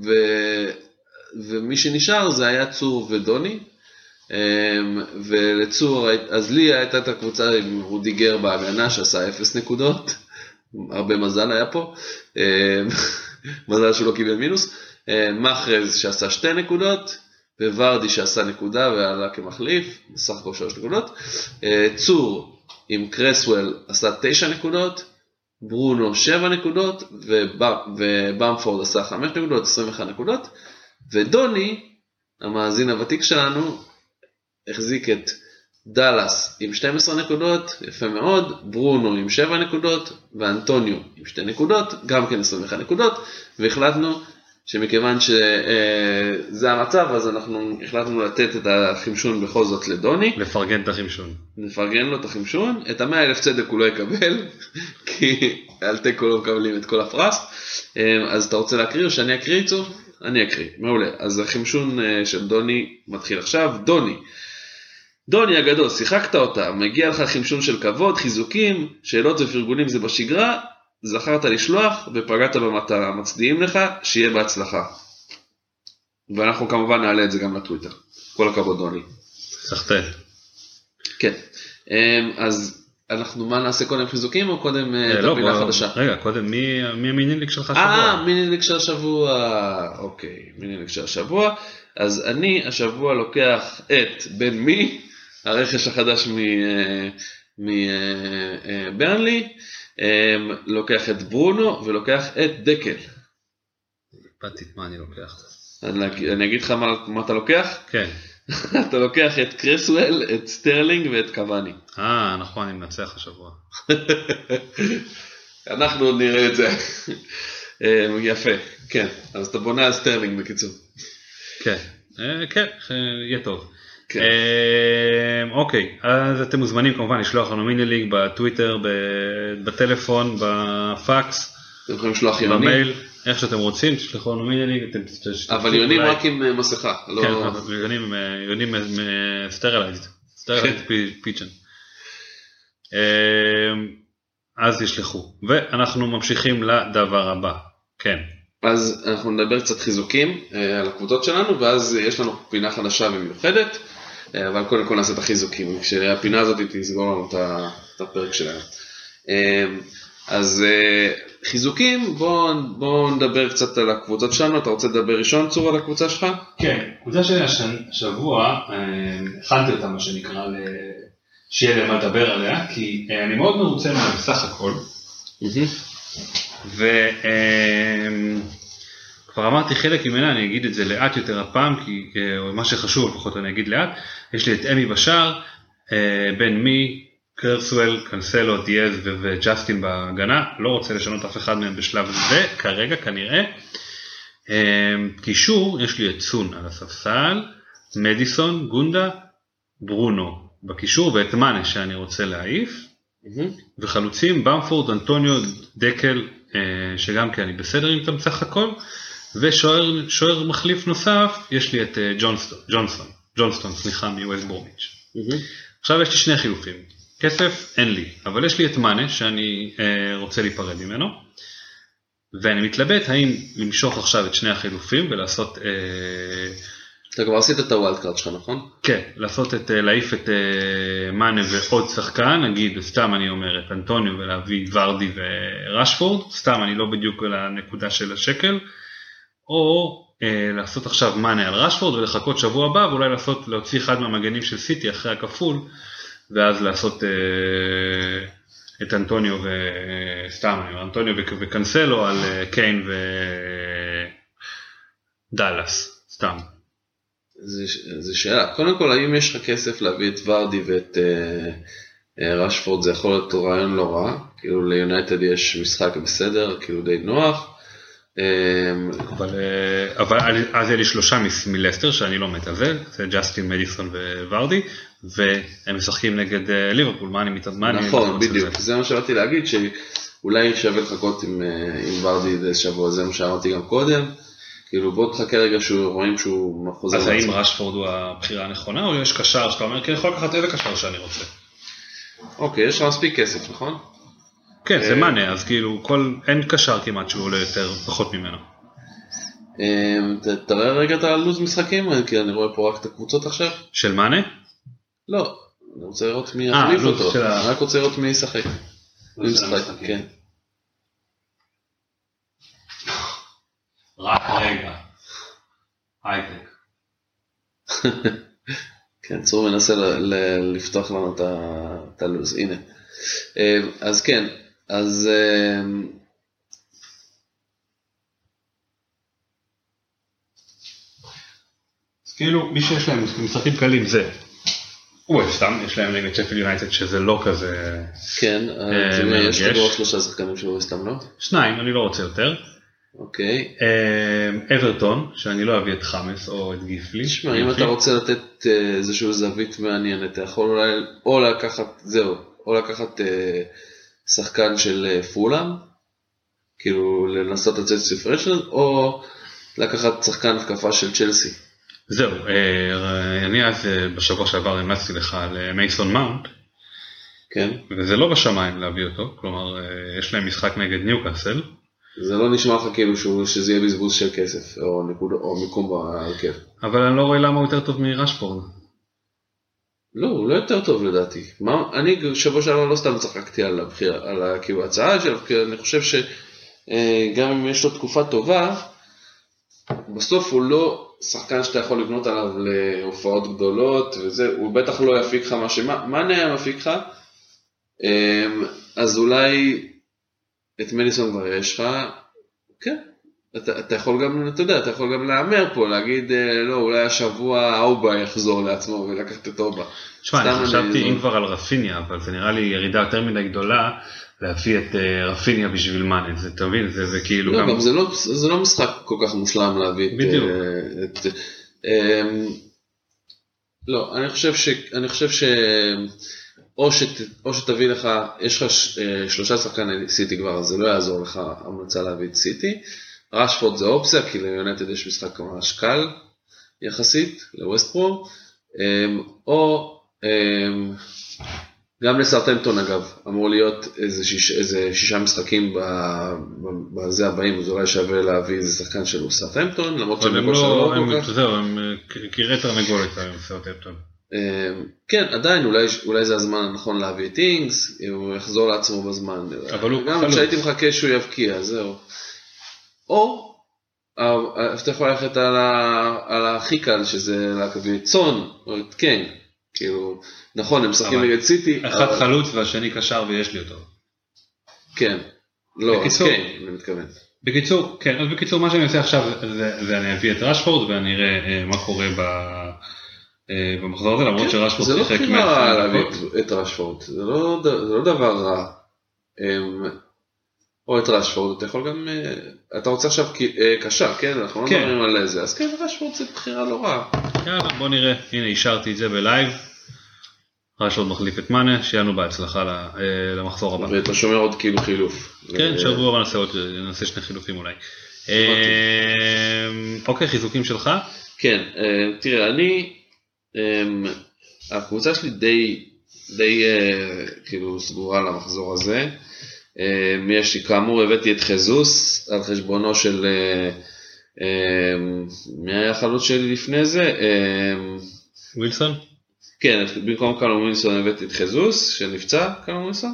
ו... ומי שנשאר זה היה צור ודוני. אמ, ולצור, אז לי הייתה את הקבוצה עם רודיגר בהגנה שעשה אפס נקודות, הרבה מזל היה פה, אמ, מזל שהוא לא קיבל מינוס, מחרז שעשה שתי נקודות, וורדי שעשה נקודה ועלה כמחליף, בסך הכל שלוש נקודות, אה, צור עם קרסוול עשה תשע נקודות, ברונו שבע נקודות, ובא- ובמפורד עשה חמש נקודות, 21 נקודות, ודוני, המאזין הוותיק שלנו, החזיק את דאלאס עם 12 נקודות, יפה מאוד, ברונו עם 7 נקודות, ואנטוניו עם 2 נקודות, גם כן 21 נקודות, והחלטנו שמכיוון שזה המצב, אז אנחנו החלטנו לתת את החמשון בכל זאת לדוני, לפרגן את החמשון. נפרגן לו את החמשון, את המאה אלף צדק הוא לא יקבל, כי על תיקו לא מקבלים את כל הפרס, אז אתה רוצה להקריא או שאני אקריא איתו? אני אקריא, מעולה. אז החמשון אה, של דוני מתחיל עכשיו, דוני. דוני הגדול, שיחקת אותה, מגיע לך חמשון של כבוד, חיזוקים, שאלות ופרגונים זה בשגרה, זכרת לשלוח ופגעת במטרה, מצדיעים לך, שיהיה בהצלחה. ואנחנו כמובן נעלה את זה גם לטוויטר. כל הכבוד דוני. סחטיין. כן. אמ, אז אנחנו מה נעשה קודם חיזוקים או קודם אה, את לא, הפינה החדשה? רגע, קודם, מי מי ה mini league שלך אה, שבוע? mini league של השבוע. אוקיי, mini league של השבוע. אז אני השבוע לוקח את בן מי, הרכש החדש מ- אה, מברנלי, לוקח את ברונו ולוקח את דקל. איבדתי את מה אני לוקח. אני אני אגיד לך מה, מה אתה לוקח? כן. אתה לוקח את קרסוול, את סטרלינג ואת קוואני. אה, נכון, אני מנצח השבוע. אנחנו עוד נראה את זה. אה, יפה, כן. אז אתה בונה על סטרלינג בקיצור. כן, אה, כן, אה, יהיה טוב. כן. אוקיי, אז אתם מוזמנים כמובן לשלוח לנו mini league בטוויטר, בטלפון, בפקס, אתם יכולים לשלוח יונים, במייל, איך שאתם רוצים, תשלחו לנו mini league, אבל יונים רק עם אה, מסכה. לא- כן, יונים, יונים sterilized, sterilized pigeon. אז תשלחו, ואנחנו ממשיכים לדבר הבא, כן. אז אנחנו נדבר קצת חיזוקים אה, על הקבוצות שלנו, ואז יש לנו פינה חדשה ומיוחדת, אבל קודם כל נעשה את החיזוקים, כשהפינה הזאת תסגור לנו את הפרק שלנו. אה, אז אה, חיזוקים, בואו בוא נדבר קצת על הקבוצות שלנו, אתה רוצה לדבר ראשון צור על הקבוצה שלך? כן, קבוצה שלי השבוע, הכנתי אותה מה שנקרא, שיהיה למה לדבר עליה, כי אה, אני מאוד מרוצה ממנה בסך הכל, וכבר אמרתי חלק ממנה, אני אגיד את זה לאט יותר הפעם, כי אה, מה שחשוב לפחות אני אגיד לאט, יש לי את אמי בשער, אה, בן מי, קרסוול, קנסלו, דיאז וג'סטין בהגנה, לא רוצה לשנות אף אחד מהם בשלב זה, כרגע כנראה. אה, קישור, יש לי את סון על הספסל, מדיסון, גונדה, ברונו בקישור ואת מאנה שאני רוצה להעיף. וחלוצים במפורד, אנטוניו, דקל, שגם כן אני בסדר איתם בסך הכל, ושוער שוער מחליף נוסף, יש לי את ג'ונסטון, ג'ונסטון, ג'ונסטון, סליחה, מווסט בורמיץ'. עכשיו יש לי שני חילופים, כסף אין לי, אבל יש לי את מאנה שאני אה, רוצה להיפרד ממנו, ואני מתלבט האם למשוך עכשיו את שני החילופים ולעשות, אה, אתה כבר עשית את ה wild card שלך, נכון? כן, לעשות את, אה, להעיף את אה, מאנה ועוד שחקן, נגיד, סתם אני אומר את אנטוניו ולהביא ורדי ורשפורד, סתם אני לא בדיוק על הנקודה של השקל, או אה, לעשות עכשיו מאנה על רשפורד ולחכות שבוע הבא ואולי לעשות, להוציא אחד מהמגנים של סיטי אחרי הכפול, ואז לעשות אה, את אנטוניו וסתם, אומר, אנטוניו וק- וקנסלו על אה, קיין ודאלאס, סתם. זה, זה שאלה. קודם כל, האם יש לך כסף להביא את ורדי ואת אה, אה, רשפורד, זה יכול להיות רעיון לא רע. כאילו ליונייטד יש משחק בסדר, כאילו די נוח. אה, אבל, אה, אבל אז יהיה לי שלושה מלסטר שאני לא מת על זה, זה ג'סטין מדיסון וורדי, והם משחקים נגד אה, ליברפול, מה אני אני נכון, בדיוק. זה? מה שבאתי להגיד, שאולי שווה לחכות עם, אה, עם ורדי איזה שבוע, זה מה שאמרתי גם קודם. כאילו בוא תחכה רגע שהוא רואים שהוא חוזר אז האם. רשפורד הוא הבחירה הנכונה, או יש קשר שאתה אומר, כן, יכול לקחת איזה קשר שאני רוצה? אוקיי, יש לך מספיק כסף, נכון? כן, זה אה, מאנה, אז כאילו, כל, אין קשר כמעט שהוא עולה יותר, פחות ממנו. אה, תראה רגע את הלו"ז משחקים, כי אני רואה פה רק את הקבוצות עכשיו. של מאנה? לא, אני רוצה לראות מי אה, יחליף לו"ז אותו, אני רק רוצה לראות מי ישחק. מי ישחק. כן. רק רגע. הייטק. כן, צור מנסה לפתוח לנו את הלו"ז, הנה. אז כן, אז אה, אז כאילו, מי שיש להם משחקים קלים זה. הוא סתם, יש להם נגד שפל יונייטד שזה לא כזה... כן, אה, הנה, יש. לנו עוד שלושה שחקנים של וסטאם, לא? שניים, אני לא רוצה יותר. אוקיי. אה, אברטון, שאני לא אביא את חמאס או את גיפלי. תשמע, אם אתה רוצה לתת אה, איזשהו זווית מעניינת, אתה יכול אולי או לקחת, זהו, או לקחת אה, שחקן של אה, פולאם, כאילו לנסות לצאת ספרשן, או לקחת שחקן התקפה של צ'לסי. זהו, אה, אני אז אה, בשבוע שעבר המלצתי לך על מייסון מאונט, כן? וזה לא בשמיים להביא אותו, כלומר יש להם משחק נגד ניוקאסל, זה לא נשמע לך כאילו שהוא, שזה יהיה בזבוז של כסף, או, נקוד, או מיקום בהרכב. אבל אני לא רואה למה הוא יותר טוב מרשפורד. לא, הוא לא יותר טוב לדעתי. מה, אני שבוע שעבר לא סתם צחקתי על הבחירה, על כאילו ההצעה שלו, כי אני חושב שגם אם יש לו תקופה טובה, בסוף הוא לא שחקן שאתה יכול לבנות עליו להופעות גדולות וזה, הוא בטח לא יפיק לך מה שמה, מה היה מפיק לך? אמ, אז אולי את מדיסון כבר יש לך, כן. אתה, אתה יכול גם, אתה יודע, אתה יכול גם להמר פה, להגיד, אה, לא, אולי השבוע אובה יחזור לעצמו ולקחת את אובה. תשמע, סתם אני חשבתי אם כבר על רפיניה, אבל זה נראה לי ירידה יותר מדי גדולה להביא את אה, רפיניה בשביל מאנה, זה, אתה מבין, זה, זה כאילו לא, גם, גם זה לא, זה לא משחק כל כך מושלם להביא את... בדיוק. אה, את אמ, לא, אני חושב ש... אני חושב ש... או, שת, או שתביא לך, יש לך ש, אה, שלושה שחקני סיטי כבר, אז זה לא יעזור לך המלצה להביא את סיטי. רשפורד זה אופציה, כי ליונטד יש משחק ממש קל יחסית לווסט פרו. אמ, או אמ, גם לסרטמפטון אגב, אמור להיות איזה, שיש, איזה שישה משחקים בזה הבאים, אז אולי שווה להביא איזה שחקן של סרטמפטון, למרות שהם לא, לא כל כך. זהו, הם קרעי תרנגולת היום, סאוטהמפטון. אמ, כן, עדיין אולי, אולי זה הזמן הנכון להביא את אינגס, אם הוא יחזור לעצמו בזמן. אבל הוא גם חלוץ. כשהייתי מחכה שהוא יבקיע, זהו. או, אה, אתה יכול ללכת על, ה, על הכי קל, שזה להביא את צאן או את קנג. כאילו, נכון, הם משחקים נגד סיטי, אחד אבל- חלוץ והשני קשר ויש לי אותו. כן. לא, אז בקיצור- כן, אני מתכוון. בקיצור, כן, אז בקיצור מה שאני עושה עכשיו זה, זה אני אביא את רשפורד ואני אראה אה, מה קורה ב, אה, במחזור הזה, למרות שרשפורד זה לא שיחק בחירה רעה 120 להביא דקות. את- רשפורד, זה לא זה לא דבר רע. אמ, או את רשפורד, אתה יכול גם, אה, אתה רוצה עכשיו אה, קשר, כן? אנחנו לא כן. מדברים על זה, אז כן, רשפורד זה בחירה לא רעה. יאללה בוא נראה, הנה אישרתי את זה בלייב. רשפורד מחליף את מאנה, שיהיה לנו בהצלחה אה, למחזור הבא. ואתה שומר עוד כאילו חילוף. כן, שבוע הבא נעשה עוד, נעשה שני חילופים אולי. אוקיי, חיזוקים שלך? כן, אה, תראה, אני, אמ, הקבוצה שלי די, די כאילו סגורה למחזור הזה. אמ, יש לי, כאמור, הבאתי את חזוס על חשבונו של, אה, אמ, מי היה החלוץ שלי לפני זה? ווילסון? כן, במקום קלום ווילסון הבאתי את חזוס, שנפצע, קלום ווילסון.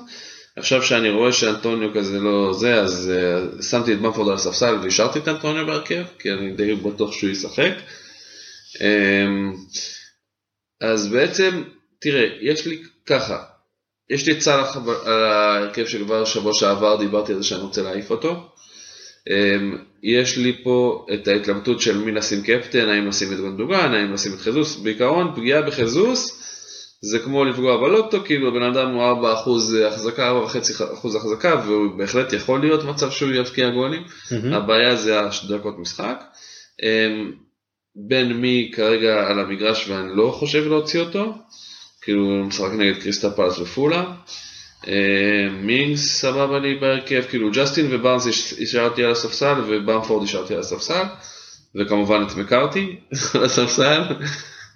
עכשיו שאני רואה שאנטוניו כזה לא זה, אז uh, שמתי את במפורד על הספסל והשארתי את אנטוניו בהרכב, כי אני די בטוח שהוא ישחק. Um, אז בעצם, תראה, יש לי ככה, יש לי סאלח על ההרכב שכבר שבוע שעבר דיברתי על זה שאני רוצה להעיף אותו. Um, יש לי פה את ההתלבטות של מי לשים קפטן, האם לשים את גונדוגן, האם לשים את חזוס, בעיקרון פגיעה בחזוס זה כמו לפגוע בלוטו, כאילו הבן אדם הוא 4% החזקה, 4.5% החזקה, והוא בהחלט יכול להיות מצב שהוא יבקיע גולים. הבעיה זה הדקות משחק. אמ, בן מי כרגע על המגרש ואני לא חושב להוציא אותו, כאילו משחק נגד קריסטה פלס ופולה. אמ, מינגס סבבה לי בהרכב, כאילו ג'סטין ובארנס הש- השארתי על הספסל ובמפורד השארתי על הספסל, וכמובן את מקארתי על הספסל.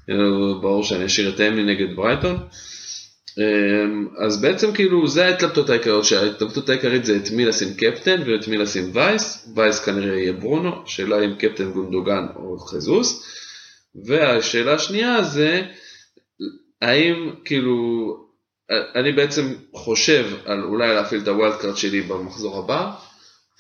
כאילו, ברור שאני אשאיר את אמי נגד ברייטון. אמ, אז בעצם כאילו זה ההתלבטות העיקריות, שההתלבטות העיקרית זה את מי לשים קפטן ואת מי לשים vice, vice כנראה יהיה ברונו, שאלה אם קפטן גונדוגן או חזוס, והשאלה השנייה זה האם כאילו, אני בעצם חושב על אולי להפעיל את ה wild card שלי במחזור הבא,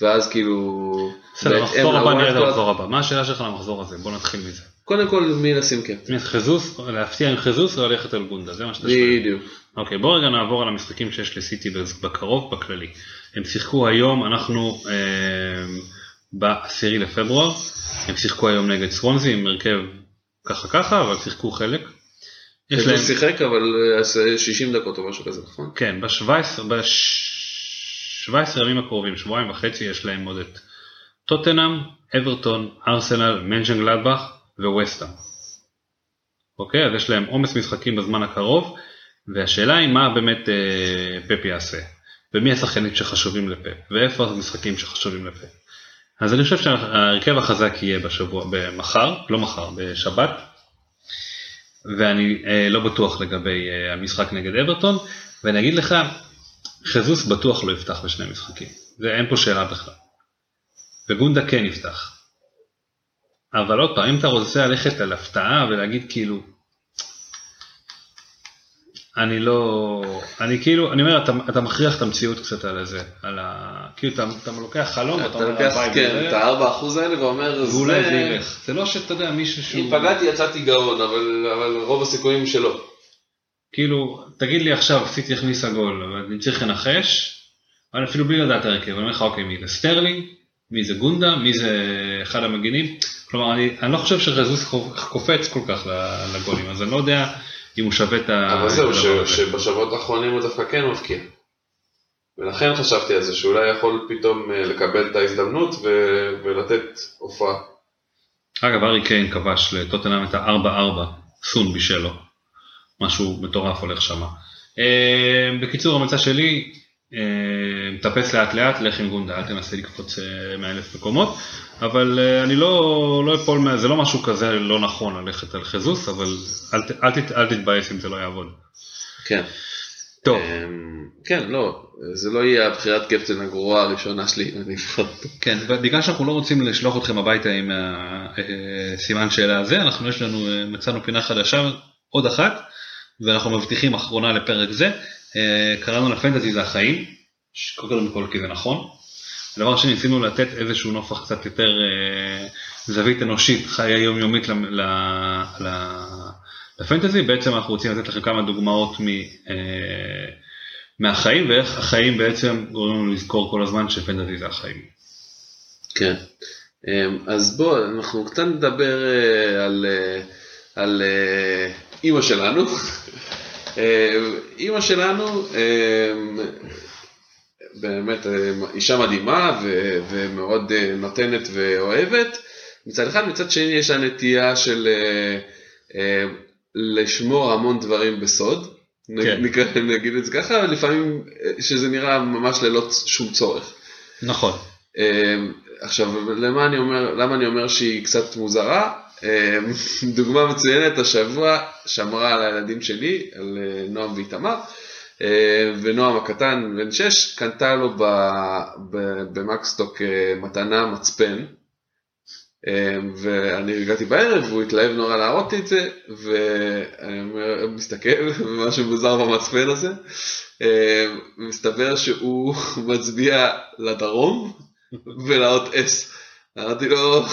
ואז כאילו, בסדר, מחזור הבא נראה את המחזור הבא. מה השאלה שלך למחזור הזה? בוא נתחיל מזה. קודם כל מי לשים קפטן, מי חזוס, להפתיע עם חזוס או ללכת על גונדה, זה מה שאתה שואל. בדיוק. אוקיי, בוא רגע נעבור על המשחקים שיש לסיטי בקרוב, בכללי. הם שיחקו היום, אנחנו אה, ב-10 לפברואר, הם שיחקו היום נגד סוונזי עם הרכב ככה ככה, אבל שיחקו חלק. יש להם, שיחק אבל אה, עשה 60 דקות או משהו כזה, נכון? כן, ב-17 ב-17 ימים הקרובים, שבועיים וחצי, יש להם עוד את טוטנאם, אברטון, ארסנל, מנג'ן גלדבך וווסטהאם. אוקיי, אז יש להם עומס משחקים בזמן הקרוב, והשאלה היא מה באמת אה, פפ יעשה, ומי השחקנים שחשובים לפפ, ואיפה המשחקים שחשובים לפפ. אז אני חושב שההרכב החזק יהיה בשבוע, במחר, לא מחר, בשבת, ואני אה, לא בטוח לגבי אה, המשחק נגד אברטון, ואני אגיד לך, חזוס בטוח לא יפתח בשני משחקים, זה אין פה שאלה בכלל. וגונדה כן יפתח. אבל עוד פעם, אם אתה רוצה ללכת על הפתעה ולהגיד כאילו, אני לא, אני כאילו, אני אומר, אתה, אתה מכריח את המציאות קצת על זה, על ה... כאילו אתה, אתה לוקח חלום אתה אומר, לוקח, הלוואי כן, את הארבע אחוז האלה ואומר, ואולי זה- זה ילך. זה לא שאתה יודע, מישהו שהוא... אם פגעתי יצאתי גאון, אבל אבל רוב הסיכויים שלא. כאילו, תגיד לי עכשיו, סיטי הכניסה גול, אבל אני צריך לנחש, אבל אפילו בלי לדעת הרכב, אני אומר לך, אוקיי, מי זה סטרלינג, מי זה גונדה, מי זה אחד המגינים, כלומר, אני, אני לא חושב שחזוס קופץ כל כך לגולים, אז אני לא יודע אם הוא שווה את ה... אבל זהו, שבשבועות האחרונים הוא דווקא כן מבקיע. ולכן חשבתי על זה, שאולי יכול פתאום אה, לקבל את ההזדמנות ו- ולתת הופעה. אגב, ארי קיין כבש לטוטנאם את ה-4-4, סון בישל לו. משהו מטורף הולך שם. בקיצור, המצע שלי, אה, מטפס לאט לאט, לך עם גונדה, אל תנסה לקפוץ אה, מאלף מקומות, אבל אה, אני לא, לא אפול, מה, זה לא משהו כזה לא נכון ללכת על חזוס, אבל אל, אל, תת- אל תתבאס אם זה לא יעבוד. כן. טוב, אמ, כן, לא, זה לא יהיה הבחירת קפטן הגרועה הראשונה שלי, אני אבחר אותו. כן, בגלל שאנחנו לא רוצים לשלוח אתכם הביתה עם הסימן שאלה הזה, אנחנו יש לנו, אה, מצאנו פינה חדשה, עוד אחת, ואנחנו מבטיחים אחרונה לפרק זה, אה, קראנו לפנטזי זה החיים, קודם כל כי זה נכון. הדבר שני, ניסינו לתת איזשהו נופח קצת יותר אה, זווית אנושית, חיי יומיומית לפנטזי, בעצם אנחנו רוצים לתת לכם כמה דוגמאות מ... אה, מהחיים ואיך החיים בעצם גורמים לנו לזכור כל הזמן שפנטזי זה החיים. כן. אז בוא, אנחנו קצת נדבר אה, על, אה, על אה, אימא שלנו. אה, אימא שלנו אמ, באמת אה, אישה מדהימה ו- ומאוד אה, נותנת ואוהבת. מצד אחד, מצד שני יש לה נטייה של אה, אה, לשמור המון דברים בסוד. כן. נקרא- נגיד את זה ככה, לפעמים אה, שזה נראה ממש ללא שום צורך. נכון. עכשיו, למה אני אומר, למה אני אומר שהיא קצת מוזרה? אמ, דוגמה מצוינת, השבוע שמרה על הילדים שלי, על אה, נועם ואיתמר, אמ, ונועם הקטן, בן 6, קנתה לו במקסטוק אה, מתנה מצפן, אמ, ואני הגעתי בערב, והוא התלהב נורא להראות לי את זה, ואני מסתכל, ומשהו מוזר במצפן הזה, מסתבר שהוא מצביע לדרום ולאות אס. אמרתי לו,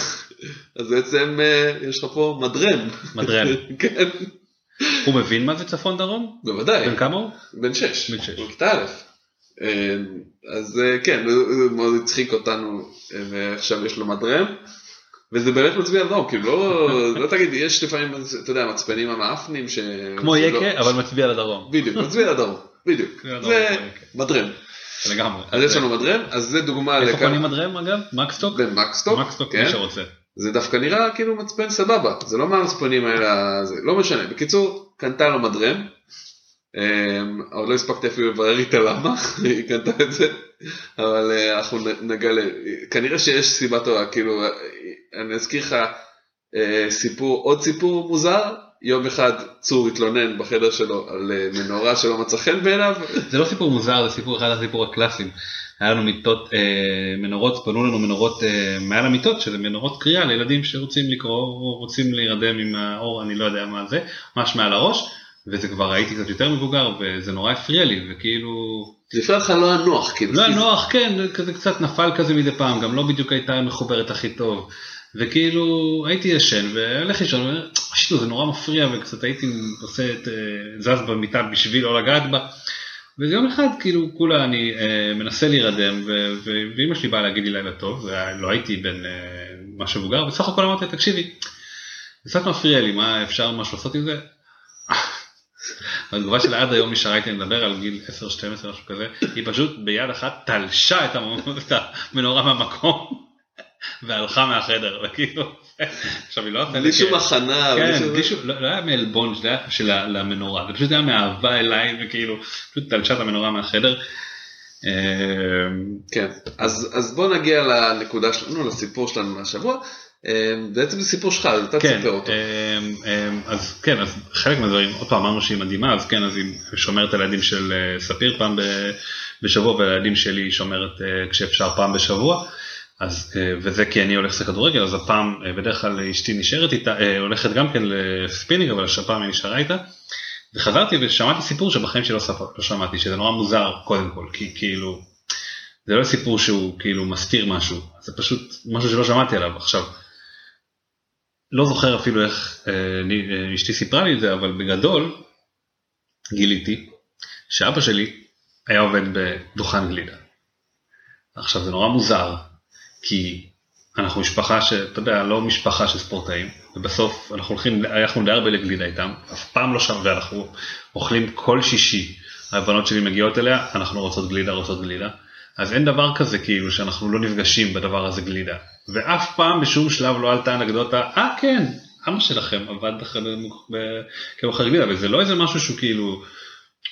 אז בעצם אה, יש לך פה מדרם. מדרם. כן, הוא מבין מה זה צפון דרום? בוודאי, בן כמה הוא? בן שש. בן שש. הוא כיתה א'. אה, אז אה, כן, זה זה מאוד הצחיק אותנו, ועכשיו יש לו מדרם. וזה באמת מצביע לדרום, כאילו לא, לא תגיד, יש לפעמים, אתה יודע, מצפנים המאפנים ש... כמו יקה אבל מצביע לדרום. בדיוק, מצביע לדרום, בדיוק. מצביע לדרום, זה כמו יקה. מדרם. לגמרי. אז יש לנו מדרם, אז זה דוגמה איפה לכמה... קונים מדרם אגב? מקסטוק? במקסטוק, מקסטוק כן. מי שרוצה. זה דווקא נראה כאילו מצפן סבבה, זה לא מהמצפנים האלה, זה לא משנה. בקיצור, קנתה לו מדרם, אמ, עוד לא הספקתי אפילו לברר איתה למה, היא קנתה את זה, אבל אה, אנחנו נגלה, כנראה שיש סיבה טובה, כאילו, אה, אני אזכיר לך אה, סיפור, עוד סיפור מוזר, יום אחד צור התלונן בחדר שלו על מנורה שלא מצא חן בעיניו, זה לא סיפור מוזר זה סיפור אחד הסיפור הקלאסיים. היה לנו מיטות אה, מנורות פנו לנו מנורות אה, מעל המיטות שזה מנורות קריאה לילדים שרוצים לקרוא או רוצים להירדם עם האור אני לא יודע מה זה ממש מעל הראש וזה כבר הייתי קצת יותר מבוגר וזה נורא הפריע לי וכאילו זה הפריע לך לא היה נוח, כאילו, לא היה פיזית. נוח כן כזה קצת נפל כזה מדי פעם גם לא בדיוק הייתה מחוברת הכי טוב וכאילו הייתי ישן והולך לישון ואומר, שיטו זה נורא מפריע וקצת הייתי עושה את אה, זז במיטה בשביל לא לגעת בה. וזה יום אחד כאילו כולה אני אה, מנסה להירדם ואימא שלי באה להגיד לי לילה טוב ולא הייתי בן אה, משהו מבוגר בסך הכל אמרתי תקשיבי זה קצת מפריע לי מה אפשר משהו לעשות עם זה. התגובה שלה עד היום נשארה איתי לדבר על גיל 10-12 משהו כזה היא פשוט ביד אחת תלשה את המנורה מהמקום והלכה מהחדר וכאילו עכשיו היא לא עושה בלי שום הכנה, בלי כן, שום- בלי שום- לא לא היה מעלבון של ה- למנורה, זה פשוט היה מאהבה אליי וכאילו פשוט תלשה את המנורה מהחדר. אמ, כן, אז, אז בוא נגיע לנקודה שלנו, לסיפור שלנו מהשבוע. אה, בעצם זה סיפור שלך, אז אתה כן, תספר אותו. אמ, אמ, אז כן, אז חלק מהדברים, עוד פעם אמרנו שהיא מדהימה, אז כן, אז היא שומרת על הילדים של אה, ספיר פעם בשבוע, ועל הילדים שלי היא שומרת אה, כשאפשר פעם בשבוע. אז, אה, וזה כי אני הולך לשחק כדורגל, אז הפעם אה, בדרך כלל אשתי נשארת איתה, אה, הולכת גם כן לספינינג, אבל הפעם היא נשארה איתה. וחזרתי ושמעתי סיפור שבחיים שלי לא, לא שמעתי, שזה נורא מוזר קודם כל, כי כאילו, זה לא סיפור שהוא כאילו מסתיר משהו, זה פשוט משהו שלא שמעתי עליו. עכשיו, לא זוכר אפילו איך אה, אשתי סיפרה לי את זה, אבל בגדול, גיליתי שאבא שלי היה עובד בדוכן גלידה. עכשיו זה נורא מוזר, כי אנחנו משפחה שאתה יודע, לא משפחה של ספורטאים, ובסוף אנחנו הולכים, אנחנו די הרבה לגלידה איתם, אף פעם לא שם, ואנחנו אוכלים כל שישי, הבנות שלי מגיעות אליה, אנחנו רוצות גלידה, רוצות גלידה, אז אין דבר כזה כאילו שאנחנו לא נפגשים בדבר הזה גלידה, ואף פעם בשום שלב לא עלתה אנקדוטה, אה כן, אבא שלכם עבד כמוכר גלידה, וזה לא איזה משהו שהוא כאילו,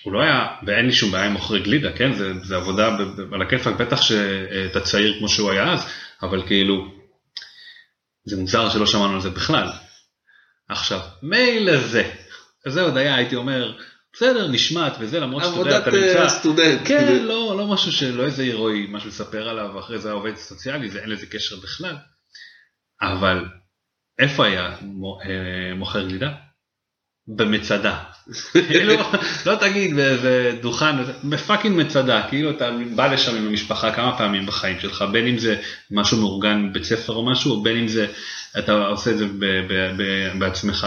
הוא לא היה, ואין לי שום בעיה עם מוכרי גלידה, כן, זה, זה עבודה ב, ב, על הכיפאק, בטח שאתה צעיר כמו שהוא היה אז, אבל כאילו, זה מוזר שלא שמענו על זה בכלל. עכשיו, מילא זה, זה עוד היה, הייתי אומר, בסדר, נשמט וזה, למרות שאתה יודע, אתה עבודת נמצא, אה, סטודנט. כן, כאילו. לא, לא משהו שלא איזה הירואי, משהו לספר עליו, ואחרי זה העובד סוציאלי, זה אין לזה קשר בכלל. אבל איפה היה אה, מוכר גלידה? במצדה. כאילו, לא תגיד באיזה דוכן, בפאקינג מצדה, כאילו אתה בא לשם עם המשפחה כמה פעמים בחיים שלך, בין אם זה משהו מאורגן בבית ספר או משהו, בין אם זה, אתה עושה את זה בעצמך.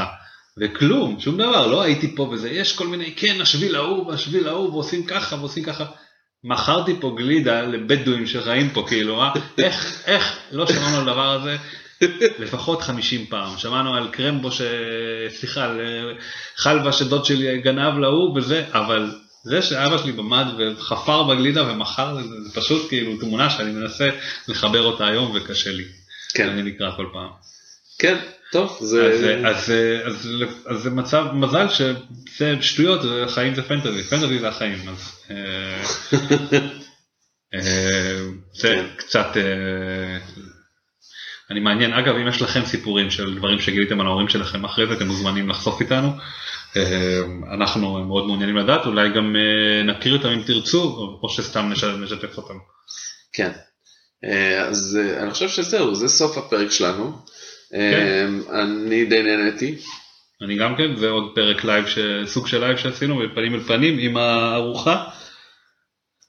וכלום, שום דבר, לא הייתי פה וזה, יש כל מיני, כן, השביל ההוא והשביל ההוא, ועושים ככה ועושים ככה. מכרתי פה גלידה לבדואים שחיים פה, כאילו, אה? איך, איך, לא שמענו על הדבר הזה לפחות 50 פעם. שמענו על קרמבו, ש... סליחה, על אה, חלבה שדוד שלי גנב להוא וזה, אבל זה שאבא שלי במד וחפר בגלידה ומכר, זה, זה פשוט כאילו תמונה שאני מנסה לחבר אותה היום וקשה לי. כן. אני נקרא כל פעם. כן, טוב, אז, זה... אז, אז, אז זה מצב, מזל שזה שטויות, זה- חיים זה פנטזי, פנטזי זה החיים, אז אה, אה, זה כן. קצת, אה, אני מעניין, אגב אם יש לכם סיפורים של דברים שגיליתם על ההורים שלכם אחרי זה, אתם מוזמנים לחשוף איתנו, אה, אנחנו מאוד מעוניינים לדעת, אולי גם אה, נכיר אותם אם תרצו, או- שסתם נש- נשתף אותם. כן. אה, אז אה, אני חושב שזהו, זה סוף הפרק שלנו. אה, אני די נהניתי. אני גם כן, זה עוד פרק לייב, ש- סוג של לייב שעשינו בפנים אל פנים עם הארוחה.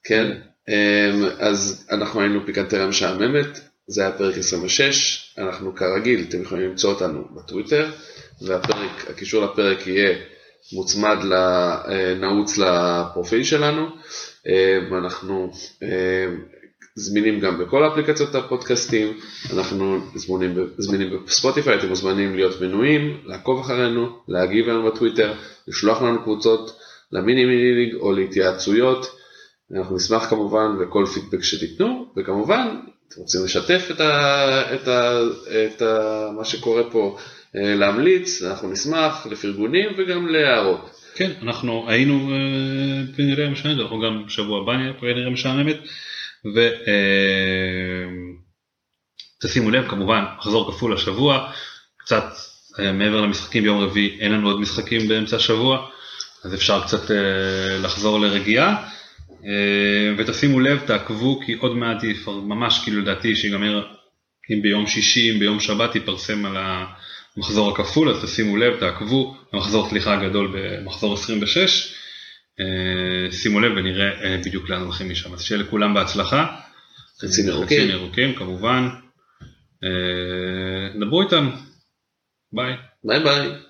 כן. אה, אז אנחנו היינו פיקנטריה משעממת, זה היה פרק 26, אנחנו כרגיל, אתם יכולים למצוא אותנו בטוויטר, והפרק, הקישור לפרק יהיה מוצמד, ל- אה, לפרופיל שלנו, אה, אנחנו אה, זמינים גם בכל אפליקציות הפודקאסטים, אנחנו זמינים, זמינים בספוטיפיי, אתם מוזמנים להיות מנויים, לעקוב אחרינו, להגיב לנו בטוויטר, לשלוח לנו קבוצות למיני מיני ליג או להתייעצויות. אנחנו נשמח כמובן לכל פידבק שתיתנו, וכמובן, אתם רוצים לשתף את, ה, את, ה, את ה, מה שקורה פה, אה, להמליץ, אנחנו נשמח לפרגונים וגם להערות. כן, אנחנו היינו אה, כנראה משעממת, אנחנו גם בשבוע הבא נהיה כנראה משעממת, ותשימו לב כמובן, מחזור כפול השבוע, קצת אה, מעבר למשחקים ביום רביעי, אין לנו עוד משחקים באמצע השבוע, אז אפשר קצת אה, לחזור לרגיעה, אה, ותשימו לב, תעקבו, כי עוד מעט יפר, ממש כאילו לדעתי שיגמר, אם ביום שישי, אם ביום שבת יפרסם על המחזור הכפול, אז תשימו לב, תעקבו, המחזור סליחה הגדול במחזור 26, אה, שימו לב ונראה אה, בדיוק לאן הולכים משם, אז שיהיה לכולם בהצלחה. חצים ירוקים. חצים ירוקים כמובן. אה, דברו איתנו. ביי. ביי ביי.